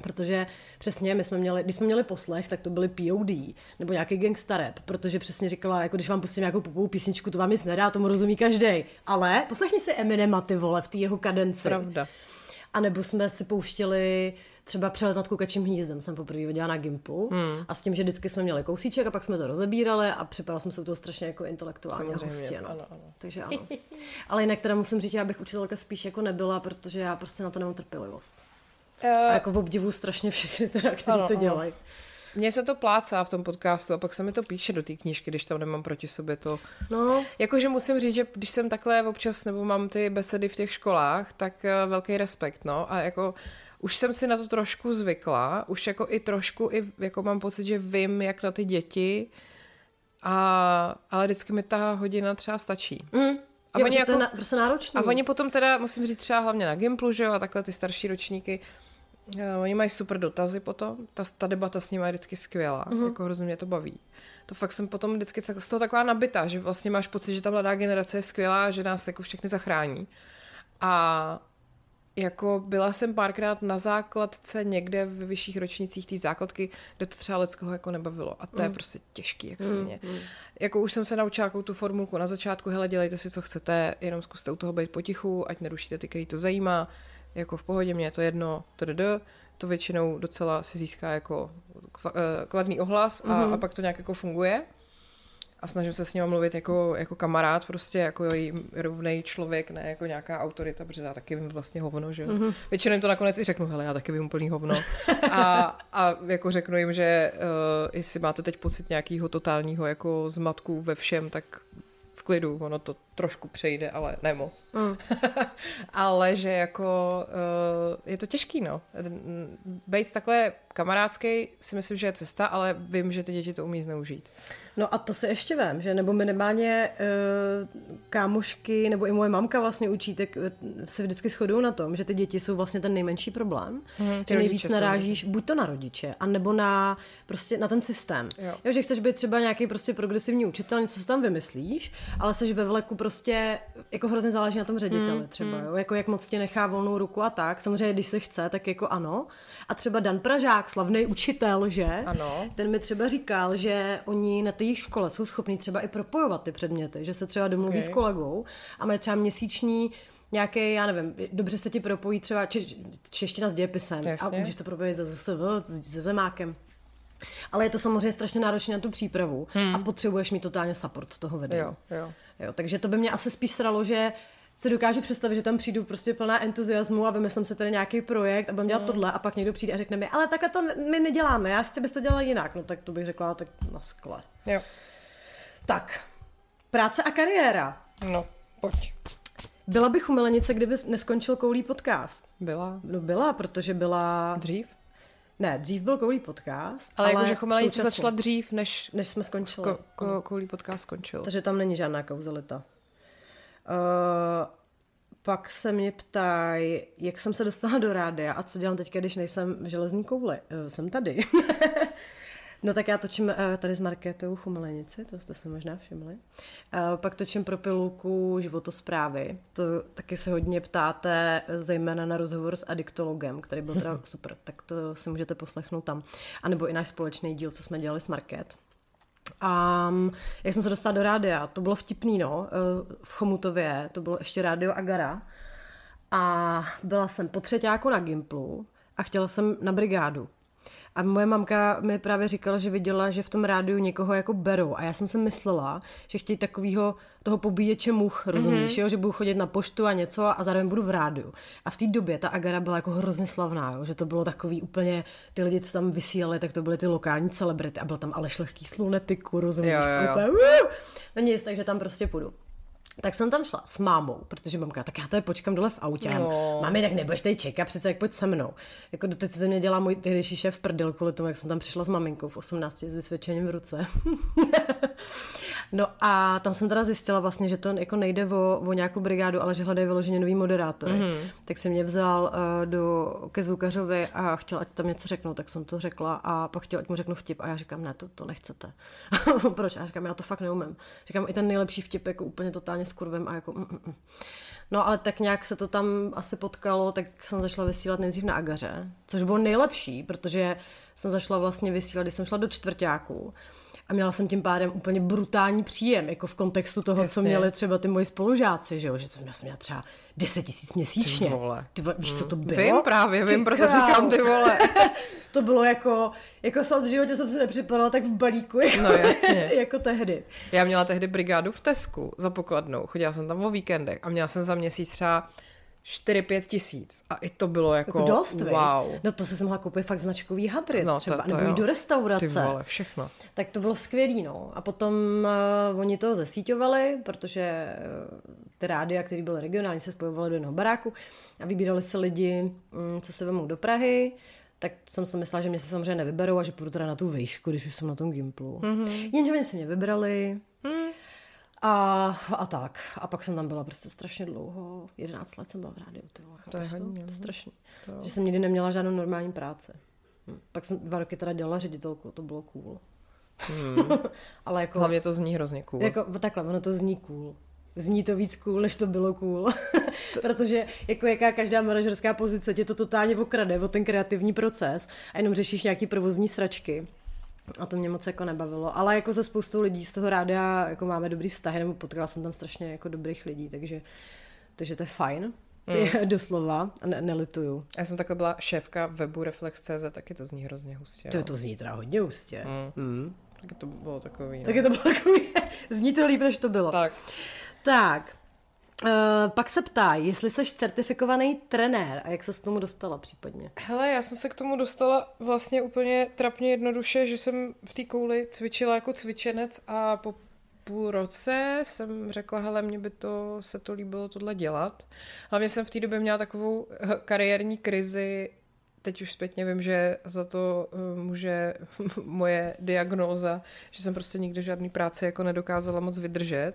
Protože přesně, my jsme měli, když jsme měli poslech, tak to byly POD, nebo nějaký gangsta rap, protože přesně říkala, jako když vám pustím nějakou popovou písničku, to vám nic nedá, tomu rozumí každý. Ale poslechni si Eminema ty vole v té jeho kadenci. Pravda. A nebo jsme si pouštěli třeba přelet nad kukačím hnízdem, jsem poprvé viděla na Gimplu. Hmm. A s tím, že vždycky jsme měli kousíček a pak jsme to rozebírali a připadala jsem se u toho strašně jako intelektuálně Samozřejmě, hustě. No. ano, ano. Takže ano. Ale jinak teda musím říct, že já bych učitelka spíš jako nebyla, protože já prostě na to nemám trpělivost. A jako v obdivu strašně všechny teda, kteří Ano, to ano. dělají. Mně se to plácá v tom podcastu a pak se mi to píše do té knížky, když tam nemám proti sobě to. No, Jakože musím říct, že když jsem takhle občas nebo mám ty besedy v těch školách, tak eh, velký respekt, no. A jako už jsem si na to trošku zvykla, už jako i trošku, i jako mám pocit, že vím, jak na ty děti, a, ale vždycky mi ta hodina třeba stačí. mm. A jo, oni jako- to je na, prostě náročný. A oni potom teda, musím říct třeba hlavně na Gimplu, že jo, a takhle ty starší ročníky, eh, oni mají super dotazy potom, ta, ta debata s nimi je vždycky skvělá, Mhm. mm-hmm. jako hrozně mě to baví. To fakt jsem potom vždycky tak, z toho taková nabitá, že vlastně máš pocit, že ta mladá generace je skvělá, že nás jako všechny zachrání. A jako byla jsem párkrát na základce někde ve vyšších ročnicích té základky, kde to třeba leckoho jako nebavilo. A to Mhm. je prostě těžký, jak se mě. Jako už jsem se naučila jakou tu formulku na začátku, hele, dělejte si, co chcete, jenom zkuste u toho být potichu, ať nerušíte ty, který to zajímá, jako v pohodě, mě je to jedno, tdd. To většinou docela si získá jako eh, kladný ohlas a, a pak to nějak jako funguje. A snažím se s ním mluvit jako, jako kamarád, prostě jako rovný člověk, ne jako nějaká autorita, protože já taky vím vlastně hovno, že mm-hmm. Většinou jim to nakonec i řeknu, hele, já taky vím úplný hovno. A, a jako řeknu jim, že uh, jestli máte teď pocit nějakého totálního jako zmatku ve všem, tak v klidu, ono to trošku přejde, ale ne moc. Mm. ale že jako uh, je to těžký, no. Být takhle kamarádský si myslím, že je cesta, ale vím, že ty děti to umí zneužít. No a to se ještě vím, že nebo minimálně uh, kámošky, nebo i moje mamka vlastně učí, tak eh, se vždycky shodují na tom, že ty děti jsou vlastně ten nejmenší problém. Ty že nejvíc rodiče jsou narážíš buď to na rodiče, anebo na prostě na ten systém. Jo. Jo, že chceš být třeba nějaký prostě progresivní učitel, něco si tam vymyslíš, ale jsi ve vleku prostě, jako hrozně záleží na tom řediteli Mhm, třeba, jo? jako jak moc ti nechá volnou ruku a tak. Samozřejmě, když se chce, tak jako ano. A třeba Dan Pražák, slavný učitel, že? Ano. Ten mi třeba říkal, že oni na té jejich škole jsou schopní třeba i propojovat ty předměty, že se třeba domluví Ok. s kolegou a mají třeba měsíční nějaký, já nevím, dobře se ti propojí třeba če, čeština s dějepisem Jasně. a můžeš to propojit se ZSV, se zemákem. Ale je to samozřejmě strašně náročné na tu přípravu hmm. a potřebuješ mít totálně support toho vedení. Jo, jo. Jo, takže to by mě asi spíš sralo, že se dokážu představit, že tam přijdu prostě plná entuziasmu a vymyslím se tady nějaký projekt a budem dělat tohle a pak někdo přijde a řekne mi, ale takhle to my neděláme, já chci, abys to dělala jinak. No tak to bych řekla, tak na skle. Jo. Tak, práce a kariéra. No, pojď. Byla bych umelenice, kdyby neskončil Koulí podcast. Byla. No byla, protože byla... Dřív? Ne, dřív byl Koulí podcast. Ale, ale jakože Chumelenice začala dřív, než, než jsme skončili. ko, ko, Koulí podcast skončil. Takže tam není žádná kauzalita. Uh, pak se mě ptají, jak jsem se dostala do rádia a co dělám teď, když nejsem v železní kouli. Uh, jsem tady. no tak já točím uh, tady s Markétou Chumelenici, to jste se možná všimli. Pak točím pro pilulku životosprávy. To taky se hodně ptáte, zejména na rozhovor s adiktologem, který byl teda super, tak to si můžete poslechnout tam. A nebo i náš společný díl, co jsme dělali s Market. A jak jsem se dostala do rádia, to bylo vtipný, no, v Chomutově, to bylo ještě rádio Agara. A byla jsem po třetíku na Gimplu a chtěla jsem na brigádu. A moje mamka mi právě říkala, že viděla, že v tom rádiu někoho jako berou. A já jsem si myslela, že chtějí takového toho pobíječe much, rozumíš, mm-hmm. jo? že budu chodit na poštu a něco a zároveň budu v rádiu. A v té době ta Agara byla jako hrozně slavná, jo? že to bylo takový úplně, ty lidi, co tam vysílali, tak to byly ty lokální celebrity a byl tam Aleš Lehký slunetiku, rozumíš? Jo, jo, jo. Úplně, uh! no nic, takže tam prostě půjdu. Tak jsem tam šla s mámou, protože mamka, tak já tady počkám dole v autě. No. Mami, tak nebudeš tady čekat, přece jak pojď se mnou. Jako doteď se ze mě dělá můj tehdejší šéf prdel kvůli tomu, jak jsem tam přišla s maminkou v 18 s vysvědčením v ruce. no a tam jsem teda zjistila vlastně, že to jako nejde o, o nějakou brigádu, ale že hledají vyloženě nový moderátory. Mm-hmm. Tak si mě vzal uh, do, ke zvukařovi a chtěl, ať tam něco řeknu, tak jsem to řekla a pak chtěl, ať mu řeknu vtip a já říkám, ne, to, to nechcete. Proč? A já říkám, já to fakt neumím. Říkám, i ten nejlepší vtip jako úplně totálně s kurvem a jako mm, mm, mm. No ale tak nějak se to tam asi potkalo, tak jsem začala vysílat nejdřív na Agaře, což bylo nejlepší, protože jsem začala vlastně vysílat, když jsem šla do čtvrtáku a měla jsem tím pádem úplně brutální příjem, jako v kontextu toho, Jasně. co měli třeba ty moji spolužáci, že jo, že jsem, já jsem měla třeba 10 tisíc měsíčně. Ty vole. Ty, víš, co to bylo? Vím právě, vím, Ty proto král. říkám ty vole. to bylo jako, jako snad v životě jsem si nepřipadala tak v balíku, jako, No, jasně. jako tehdy. Já měla tehdy brigádu v Tesku za pokladnou, chodila jsem tam o víkendech a měla jsem za měsíc třeba 4-5 tisíc. A i to bylo jako, Jako dost, vej. wow. No to si mohla koupit fakt značkový hadry No, to- třeba, to nebo jo. jít do restaurace. Ty vole, všechno. Tak to bylo skvělý, no. A potom uh, oni to zesíťovali, protože uh, ty rádia, které byly regionální, se spojovaly do jednoho baráku a vybírali se lidi, um, co se vemou do Prahy. Tak jsem si myslela, že mě se samozřejmě nevyberou a že půjdu teda na tu výšku, když už jsem na tom Gimplu. Mhm. Mm-hmm. Jenže oni si mě vybrali. Hmm. A, a tak. A pak jsem tam byla prostě strašně dlouho. 11 let jsem byla v rádiu. Ty vole, To je chápeš hodně, To je no. strašný. Že jsem nikdy neměla žádnou normální práci. Hm. Pak jsem dva roky teda dělala ředitelku, to bylo cool. Ale jako, Hlavně to zní hrozně cool. jako takhle, ono to zní cool. Zní to víc cool, než to bylo cool. Protože jako jaká každá manažerská pozice tě to totálně okrade o ten kreativní proces a jenom řešíš nějaký provozní sračky. A to mě moc jako nebavilo. Ale jako se spoustou lidí z toho rádia jako máme dobrý vztahy, nebo potkala jsem tam strašně jako dobrých lidí, takže, takže to je fajn. Mm. Doslova, a ne, nelituju. Já jsem takhle byla šéfka webu Reflex.cz, taky to zní hrozně hustě. To, no. to zní teda hodně hustě. Mm. Mm. Taky to bylo takový. No. Taky to bylo takový, zní to líp, než to bylo. Tak. Tak, uh, pak se ptá, jestli jsi certifikovaný trenér a jak se k tomu dostala případně. Hele, já jsem se k tomu dostala vlastně úplně trapně jednoduše, že jsem v té kouli cvičila jako cvičenec a po půl roce jsem řekla, hele, mně by to, se to líbilo tohle dělat. Hlavně jsem v té době měla takovou eh, kariérní krizi, teď už zpětně vím, že za to eh, může moje diagnóza, že jsem prostě nikdy žádný práci jako nedokázala moc vydržet.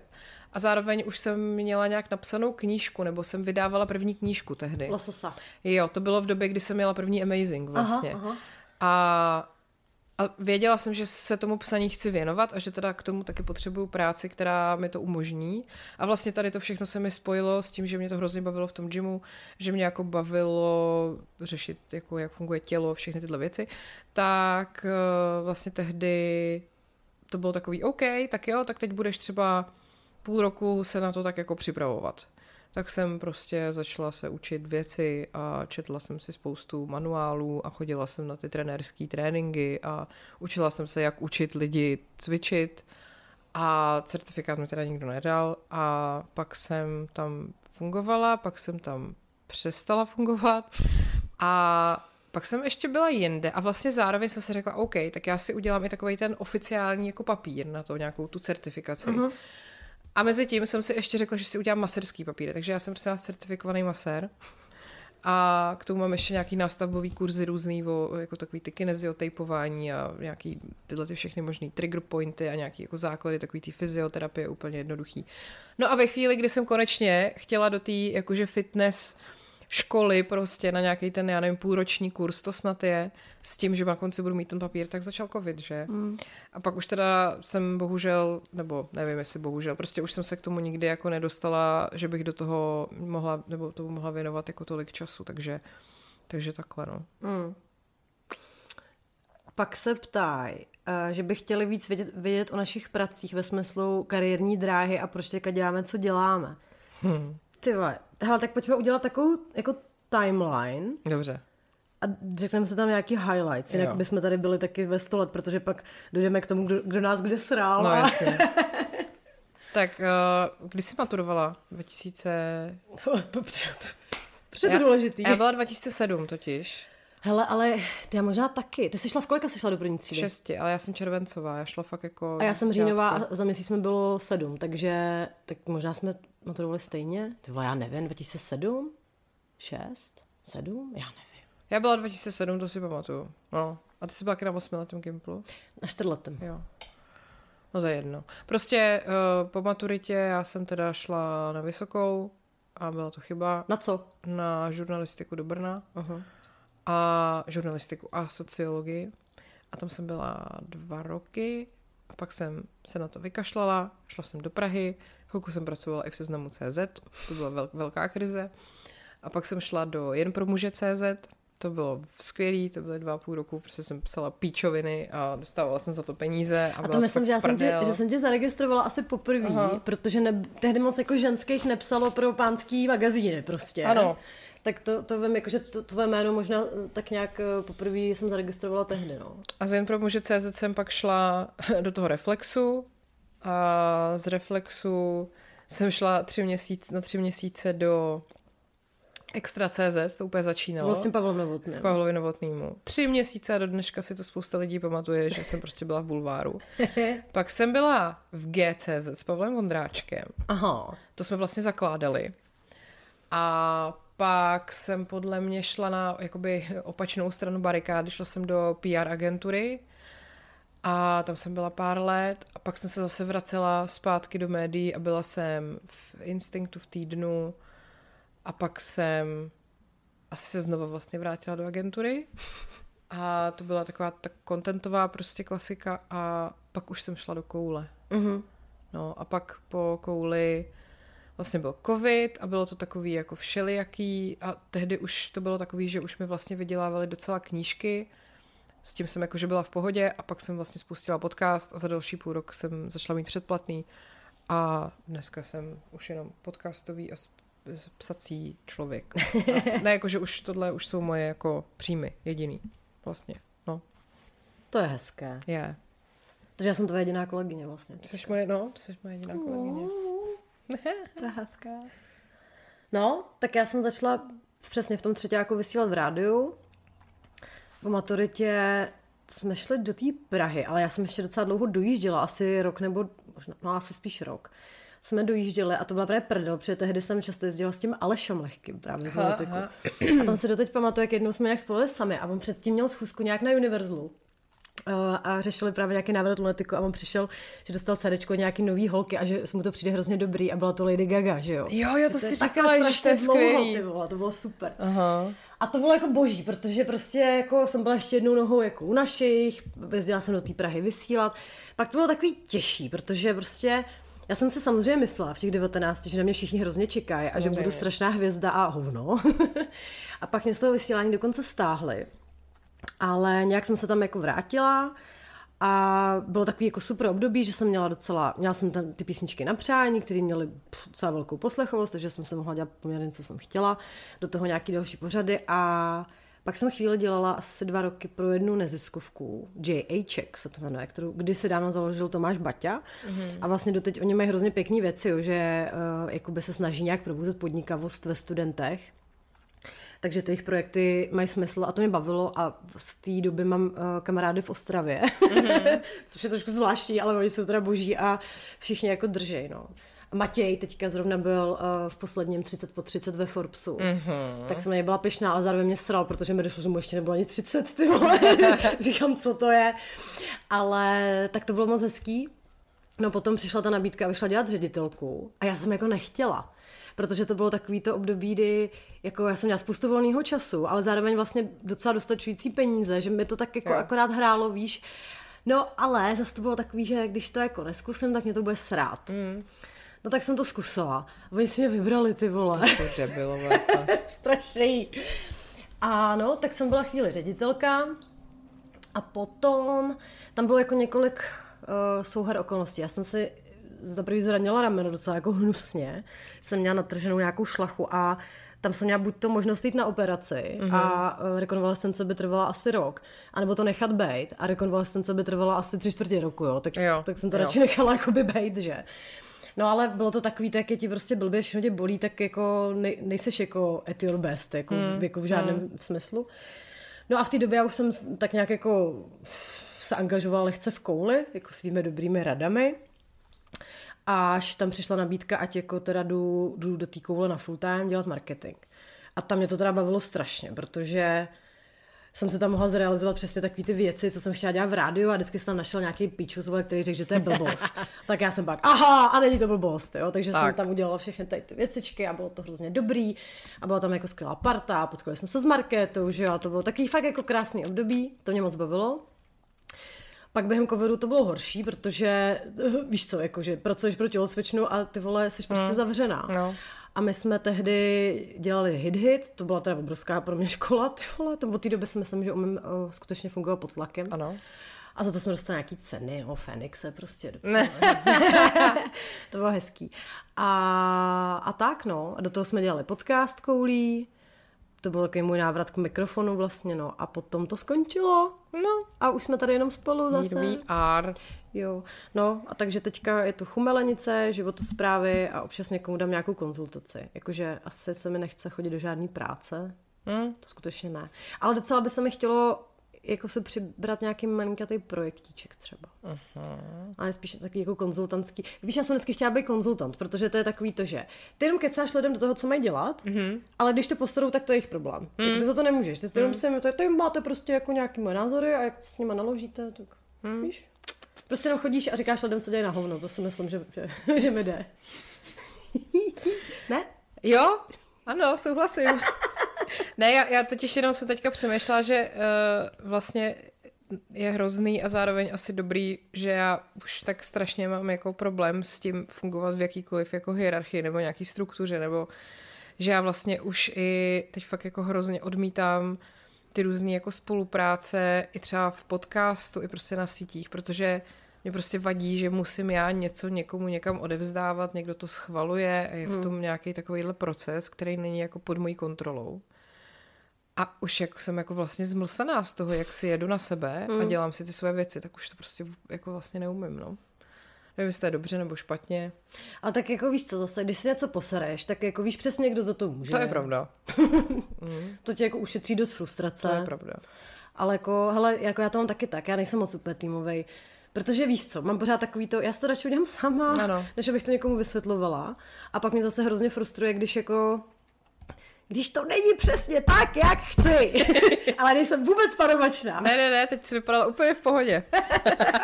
A zároveň už jsem měla nějak napsanou knížku, nebo jsem vydávala první knížku tehdy. Lososa. Jo, to bylo v době, kdy jsem měla první Amazing vlastně. Aha, aha. A, a věděla jsem, že se tomu psaní chci věnovat a že teda k tomu taky potřebuju práci, která mi to umožní. A vlastně tady to všechno se mi spojilo s tím, že mě to hrozně bavilo v tom gymu, že mě jako bavilo řešit, jako jak funguje tělo, všechny tyhle věci. Tak eh, vlastně tehdy to bylo takový OK, tak jo, tak teď budeš třeba půl roku se na to tak jako připravovat. Tak jsem prostě začala se učit věci a četla jsem si spoustu manuálů a chodila jsem na ty trenérské tréninky a učila jsem se, jak učit lidi cvičit a certifikát mi teda nikdo nedal a pak jsem tam fungovala, pak jsem tam přestala fungovat a pak jsem ještě byla jinde a vlastně zároveň jsem si řekla, OK, tak já si udělám i takový ten oficiální jako papír na to, nějakou tu certifikaci. Uh-huh. A mezi tím jsem si ještě řekla, že si udělám maserský papír, takže já jsem prostě certifikovaný masér. A k tomu mám ještě nějaký nástavbový kurzy různý, o, jako takový ty kineziotypování a nějaký tyhle ty všechny možný trigger pointy a nějaký jako základy takový ty fyzioterapie úplně jednoduchý. No a ve chvíli, kdy jsem konečně chtěla do té jakože fitness školy prostě na nějaký ten, já nevím, půlroční kurz, to snad je, s tím, že na konci budu mít ten papír, tak začal covid, že? Mm. A pak už teda jsem bohužel, nebo nevím, jestli bohužel, prostě už jsem se k tomu nikdy jako nedostala, že bych do toho mohla, nebo tomu mohla věnovat jako tolik času, takže, takže takhle, no. Mm. Pak se ptají, eh, že by chtěli víc vědět, vědět o našich pracích ve smyslu kariérní dráhy a proč teďka děláme, co děláme. Hmm. Ty vole, hele, tak pojďme udělat takovou jako timeline. Dobře. A řekneme se tam nějaký highlights, jinak bychom tady byli taky ve sto let, protože pak dojdeme k tomu, kdo, kdo nás kde srál. No jasně. tak, uh, kdy jsi maturovala? 2000... Před důležitý. Já byla 2007 totiž. Hele, ale ty já možná taky. Ty jsi šla v kolika jsi šla do první třídy? Šesti, ale já jsem červencová, já šla fakt jako... A já jsem říjnová a za měsíc jsme bylo sedm, takže tak možná jsme maturovali stejně. Ty vole, já nevím, 2007? Šest? Sedm? Já nevím. Já byla 2007, to si pamatuju. No. A ty jsi byla na osmiletém Gimplu? Na čtyřletém. Jo. No to je jedno. Prostě uh, po maturitě já jsem teda šla na vysokou a byla to chyba. Na co? Na žurnalistiku do Brna. Uh-huh a žurnalistiku a sociologii. A tam jsem byla dva roky a pak jsem se na to vykašlala, šla jsem do Prahy, chvilku jsem pracovala i v seznamu CZ, to byla vel, velká krize. A pak jsem šla do Jen pro muže CZ, to bylo skvělý, to byly dva a půl roku, protože jsem psala píčoviny a dostávala jsem za to peníze. A, a to myslím, že já jsem, tě, že jsem tě zaregistrovala asi poprvé, protože ne, tehdy moc jako ženských nepsalo pro pánský magazíny prostě. Ano, tak to, to vím, jakože to, tvoje jméno možná eh, tak nějak eh, poprvé jsem zaregistrovala tehdy, no. A z jen pro muže CZ jsem pak šla do toho Reflexu a z Reflexu jsem šla tři měsíc, na tři měsíce do Extra CZ, to úplně začínalo. Vlastně Pavlem Novotným. Pavlovi Novotnýmu. Tři měsíce a do dneška si to spousta lidí pamatuje, že jsem prostě byla v bulváru. Pak jsem byla v GCZ s Pavlem Vondráčkem. Aha. To jsme vlastně zakládali. A pak jsem podle mě šla na jakoby opačnou stranu barikády, šla jsem do PR agentury a tam jsem byla pár let a pak jsem se zase vracela zpátky do médií a byla jsem v Instinktu v týdnu a pak jsem asi se znova vlastně vrátila do agentury a to byla taková tak kontentová prostě klasika a pak už jsem šla do koule. Mm-hmm. No a pak po kouli vlastně byl covid a bylo to takový jako všelijaký a tehdy už to bylo takový, že už mi vlastně vydělávali docela knížky, s tím jsem jakože byla v pohodě a pak jsem vlastně spustila podcast a za další půl rok jsem začala mít předplatný a dneska jsem už jenom podcastový a psací člověk. A ne, jakože už tohle už jsou moje jako příjmy, jediný vlastně, no. To je hezké. Je. Yeah. Takže já jsem tvoje jediná kolegyně vlastně. Ty jsi moje, no, ty jsi moje jediná kolegyně. to je hezká. No, tak já jsem začala přesně v tom jako vysílat v rádiu. Po maturitě jsme šli do té Prahy, ale já jsem ještě docela dlouho dojížděla, asi rok nebo možná, no asi spíš rok. Jsme dojížděli a to byla právě prdel, protože tehdy jsem často jezdila s tím Alešem lehkým právě z A tam se doteď pamatuju, jak jednou jsme nějak spolu sami a on předtím měl schůzku nějak na Universalu a řešili právě nějaký návrat lunatiku a on přišel, že dostal CD nějaký nový holky a že mu to přijde hrozně dobrý a byla to Lady Gaga, že jo. Jo, jo, to, to si říkala, že to je skvělý. Ty vole, to bylo super. Aha. A to bylo jako boží, protože prostě jako jsem byla ještě jednou nohou jako u našich, jezdila jsem do té Prahy vysílat. Pak to bylo takový těžší, protože prostě já jsem si samozřejmě myslela v těch 19, že na mě všichni hrozně čekají a že budu strašná hvězda a hovno. a pak mě z toho vysílání dokonce stáhli. Ale nějak jsem se tam jako vrátila a bylo takový jako super období, že jsem měla docela, měla jsem tam ty písničky na přání, které měly docela velkou poslechovost, takže jsem se mohla dělat poměrně, co jsem chtěla, do toho nějaký další pořady a pak jsem chvíli dělala asi dva roky pro jednu neziskovku, J.A. Check se to jmenuje, kterou kdysi dávno založil Tomáš Baťa mm-hmm. a vlastně doteď oni mají hrozně pěkné věci, jo, že uh, jakoby se snaží nějak probuzet podnikavost ve studentech takže ty jejich projekty mají smysl a to mě bavilo a z té doby mám uh, kamarády v Ostravě, mm-hmm. což je trošku zvláštní, ale oni jsou teda boží a všichni jako držej, no. Matěj teďka zrovna byl uh, v posledním 30 po 30 ve Forbesu, mm-hmm. tak jsem na něj byla pyšná, ale zároveň mě sral, protože mi došlo, že mu ještě nebylo ani 30, ty vole. Říkám, co to je. Ale tak to bylo moc hezký. No potom přišla ta nabídka, aby šla dělat ředitelku a já jsem jako nechtěla protože to bylo takový to období, kdy jako já jsem měla spoustu volného času, ale zároveň vlastně docela dostačující peníze, že mi to tak jako jo. akorát hrálo, víš. No ale zase to bylo takový, že když to jako neskusím, tak mě to bude srát. Mm. No tak jsem to zkusila. Oni si mě vybrali, ty vole. To jsou debilové. Strašný. A no, tak jsem byla chvíli ředitelka a potom tam bylo jako několik uh, souher okolností. Já jsem si za prvý zranila rameno docela jako hnusně. Jsem měla natrženou nějakou šlachu a tam jsem měla buď to možnost jít na operaci mm-hmm. a e, rekonvalescence by trvala asi rok, anebo to nechat být a rekonvalescence by trvala asi tři čtvrtě roku, jo, tak, jo, tak jsem to jo. radši nechala jakoby být, že. No ale bylo to takový, tak je ti prostě blbě, všechno tě bolí, tak jako nej, nejseš jako at your best, jako, mm. jako v žádném mm. smyslu. No a v té době já už jsem tak nějak jako se angažovala lehce v kouli, jako svými dobrými radami až tam přišla nabídka, ať jako teda jdu, jdu do té koule na full time dělat marketing. A tam mě to teda bavilo strašně, protože jsem se tam mohla zrealizovat přesně takové ty věci, co jsem chtěla dělat v rádiu a vždycky jsem tam našel nějaký píčus, který řekl, že to je blbost. tak já jsem pak, aha, a není to blbost, jo? takže tak. jsem tam udělala všechny tady ty věcičky a bylo to hrozně dobrý a byla tam jako skvělá parta, potkali jsme se s Markétou, že jo, a to bylo takový fakt jako krásný období, to mě moc bavilo. Pak během covidu to bylo horší, protože víš co, jakože pracuješ pro tělocvičnu a ty vole jsi prostě mm. zavřená. No. A my jsme tehdy dělali hit hit, to byla teda obrovská pro mě škola, ty vole, to od té doby si myslím, že umím uh, skutečně fungovat pod tlakem. Ano. A za to jsme dostali nějaký ceny, no, Fenixe prostě. to bylo hezký. A, a tak no, a do toho jsme dělali podcast koulí, to byl takový můj návrat k mikrofonu vlastně, no. A potom to skončilo. No. A už jsme tady jenom spolu zase. Here we are. Jo. No a takže teďka je tu chumelenice, životosprávy a občas někomu dám nějakou konzultaci. Jakože asi se mi nechce chodit do žádné práce. Hmm. To skutečně ne. Ale docela by se mi chtělo jako se přibrat nějaký malinkatý projektíček třeba. Uh-huh. Ale spíš takový jako konzultantský. Víš, já jsem vždycky chtěla být konzultant, protože to je takový to, že ty jenom kecáš lidem do toho, co mají dělat, uh-huh. ale když to postanou, tak to je jejich problém. Tak ty za to nemůžeš. Ty, ty, uh-huh. si, ty, ty máte prostě jako nějaký moje názory a jak s nimi naložíte, tak uh-huh. víš. Prostě jenom chodíš a říkáš lidem, co dělají na hovno. To si myslím, že, že, že mi jde. ne? Jo, ano, souhlasím. ne, já, já totiž jenom se teďka přemýšlela, že uh, vlastně je hrozný a zároveň asi dobrý, že já už tak strašně mám jako problém s tím fungovat v jakýkoliv jako hierarchii nebo nějaký struktuře, nebo že já vlastně už i teď fakt jako hrozně odmítám ty různé jako spolupráce i třeba v podcastu, i prostě na sítích, protože mě prostě vadí, že musím já něco někomu někam odevzdávat, někdo to schvaluje a je v hmm. tom nějaký takovýhle proces, který není jako pod mojí kontrolou. A už jako jsem jako vlastně zmlsaná z toho, jak si jedu na sebe hmm. a dělám si ty své věci, tak už to prostě jako vlastně neumím, no. Nevím, jestli to je dobře nebo špatně. A tak jako víš co, zase, když si něco posereš, tak jako víš přesně, kdo za to může. To je pravda. mm. To tě jako ušetří dost frustrace. To je pravda. Ale jako, hele, jako já to mám taky tak, já nejsem moc úplně týmovej. Protože víš co, mám pořád takový to, já si to radši udělám sama, ano. než abych to někomu vysvětlovala. A pak mě zase hrozně frustruje, když jako když to není přesně tak, jak chci. Ale nejsem vůbec parovačná. Ne, ne, ne, teď jsi vypadala úplně v pohodě.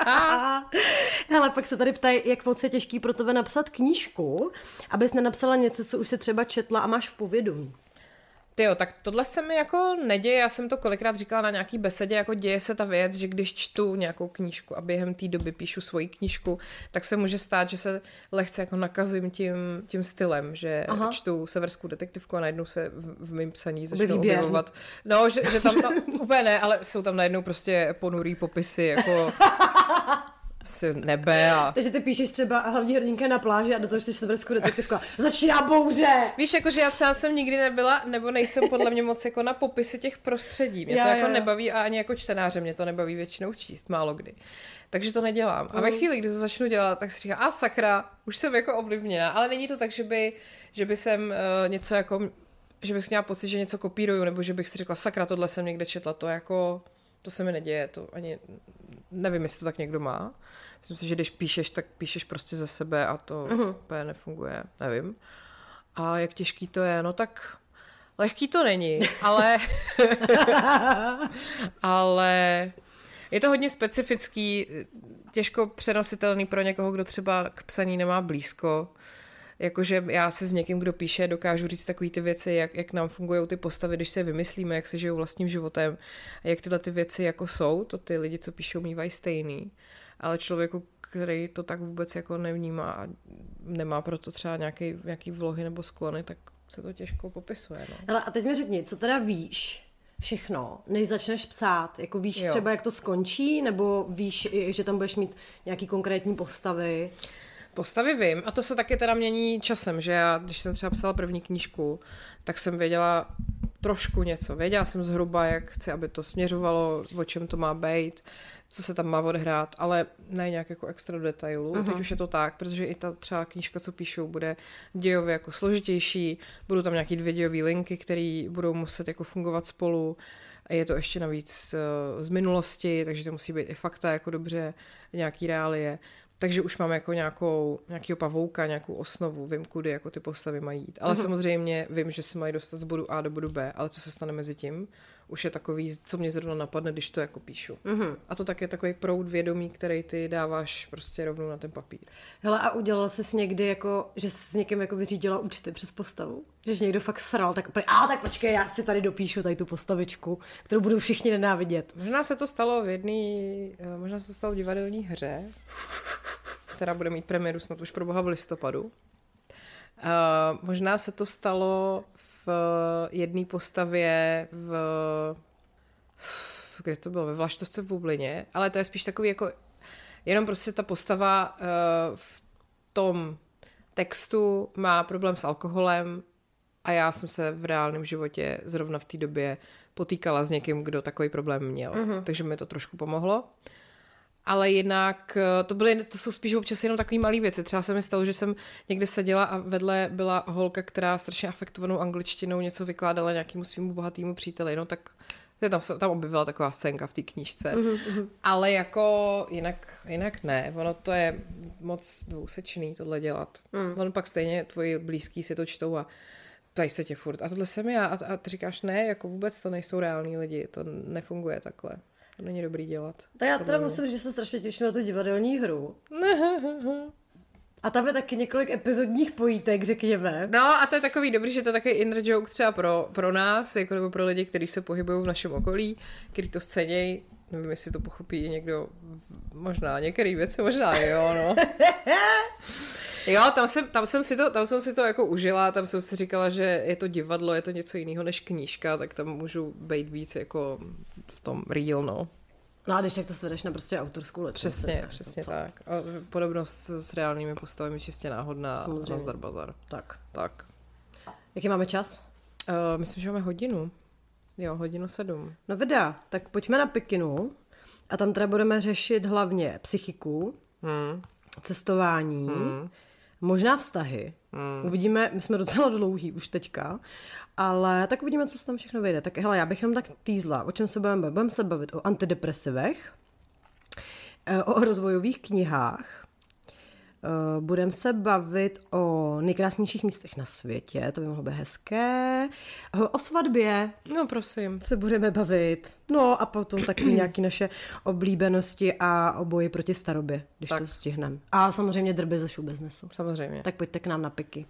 Ale pak se tady ptají, jak moc je těžký pro tebe napsat knížku, abys nenapsala něco, co už se třeba četla a máš v povědomí. Ty jo, tak tohle se mi jako neděje, já jsem to kolikrát říkala na nějaký besedě, jako děje se ta věc, že když čtu nějakou knížku a během té doby píšu svoji knížku, tak se může stát, že se lehce jako nakazím tím, tím stylem, že Aha. čtu severskou detektivku a najednou se v, v mém psaní začnu objevovat. No, že, že tam, no, úplně ne, ale jsou tam najednou prostě ponurý popisy, jako si nebe a... Takže ty píšeš třeba hlavní hrdinka na pláži a do toho jsi severskou detektivka. Začíná bouře! Víš, jakože já třeba jsem nikdy nebyla, nebo nejsem podle mě moc jako na popisy těch prostředí. Mě já, to jako já. nebaví a ani jako čtenáře mě to nebaví většinou číst, málo kdy. Takže to nedělám. A ve mm. chvíli, kdy to začnu dělat, tak si říkám, a sakra, už jsem jako ovlivněna. Ale není to tak, že by, že by jsem uh, něco jako, že bych měla pocit, že něco kopíruju, nebo že bych si řekla, sakra, tohle jsem někde četla, to jako, to se mi neděje, to ani, nevím, jestli to tak někdo má. Myslím si, že když píšeš, tak píšeš prostě ze sebe a to uh-huh. úplně nefunguje, nevím. A jak těžký to je, no tak lehký to není, ale ale je to hodně specifický, těžko přenositelný pro někoho, kdo třeba k psaní nemá blízko. Jakože já si s někým, kdo píše, dokážu říct takové ty věci, jak, jak nám fungují ty postavy, když se vymyslíme, jak se žijou vlastním životem a jak tyhle ty věci jako jsou, to ty lidi, co píšou, mývají stejný. Ale člověku, který to tak vůbec jako nevnímá a nemá proto třeba nějaký, nějaký vlohy nebo sklony, tak se to těžko popisuje. No. Hele, a teď mi řekni, co teda víš všechno, než začneš psát? Jako víš jo. třeba, jak to skončí, nebo víš, že tam budeš mít nějaký konkrétní postavy? Postavy vím a to se taky teda mění časem, že já, když jsem třeba psala první knížku, tak jsem věděla trošku něco. Věděla jsem zhruba, jak chci, aby to směřovalo, o čem to má být, co se tam má odhrát, ale ne nějak jako extra do detailu. Uh-huh. Teď už je to tak, protože i ta třeba knížka, co píšou, bude dějově jako složitější, budou tam nějaký dvě dějové linky, které budou muset jako fungovat spolu. A je to ještě navíc uh, z minulosti, takže to musí být i fakta jako dobře, nějaký reálie. Takže už mám jako nějakou, nějakýho pavouka, nějakou osnovu, vím, kudy jako ty postavy mají jít. Ale uh-huh. samozřejmě vím, že se mají dostat z bodu A do bodu B, ale co se stane mezi tím, už je takový, co mě zrovna napadne, když to jako píšu. Uh-huh. A to tak je takový proud vědomí, který ty dáváš prostě rovnou na ten papír. Hele, a udělala jsi někdy jako, že jsi s někým jako vyřídila účty přes postavu? Že někdo fakt sral, tak a tak počkej, já si tady dopíšu tady tu postavičku, kterou budou všichni nenávidět. Možná se to stalo v jedné, eh, možná se to stalo v divadelní hře, která bude mít premiéru snad už pro boha v listopadu. Uh, možná se to stalo v jedné postavě v, v kde to bylo, ve Vlaštovce v Bublině, ale to je spíš takový jako, jenom prostě ta postava uh, v tom textu má problém s alkoholem a já jsem se v reálném životě zrovna v té době potýkala s někým, kdo takový problém měl. Uh-huh. Takže mi to trošku pomohlo. Uh, ale jinak eh, to, byly, to jsou spíš občas jenom takové malé věci. Třeba se mi stalo, že jsem někde seděla a vedle byla holka, která strašně afektovanou angličtinou něco vykládala nějakému svým bohatému příteli, no tak tam se tam objevila taková scénka v té knížce. Uh-huh. Ale jako jinak, jinak ne. Ono to je moc dvousečný tohle dělat. Uh-huh. Ono pak stejně tvoji blízký si to čtou a ptají se tě furt. A tohle jsem já. A, a ty říkáš, ne, jako vůbec to nejsou reální lidi. To nefunguje takhle. To není dobrý dělat. Tak já teda musím, že se strašně těším na tu divadelní hru. A tam je taky několik epizodních pojítek, řekněme. No a to je takový dobrý, že to je takový inner joke třeba pro, pro nás, jako nebo pro lidi, kteří se pohybují v našem okolí, kteří to scenějí. Nevím, jestli to pochopí někdo, možná některé věci, možná jo, no. Jo, tam jsem, tam, jsem si to, tam jsem si to jako užila, tam jsem si říkala, že je to divadlo, je to něco jiného než knížka, tak tam můžu být víc jako v tom real, no. No a když tak to svedeš na prostě autorskou letu. Přesně, tak, přesně to, tak. A podobnost s reálnými postavami čistě náhodná Samozřejmě. na zdar bazar. Tak. Tak. Jaký máme čas? Uh, myslím, že máme hodinu. Jo, hodinu sedm. No vida, tak pojďme na Pekinu. A tam teda budeme řešit hlavně psychiku, hmm. cestování, hmm. Možná vztahy. Hmm. Uvidíme, my jsme docela dlouhý už teďka, ale tak uvidíme, co se tam všechno vyjde. Tak hele, já bych jenom tak týzla, o čem se budeme bavit. Budeme se bavit o antidepresivech, eh, o rozvojových knihách, Budeme se bavit o nejkrásnějších místech na světě, to by mohlo být hezké. Eh, o svatbě. No prosím. Se budeme bavit. No a potom taky nějaké naše oblíbenosti a o boji proti starobě, když tak. to stihneme. A samozřejmě drby ze show businessu. Samozřejmě. Tak pojďte k nám na piky.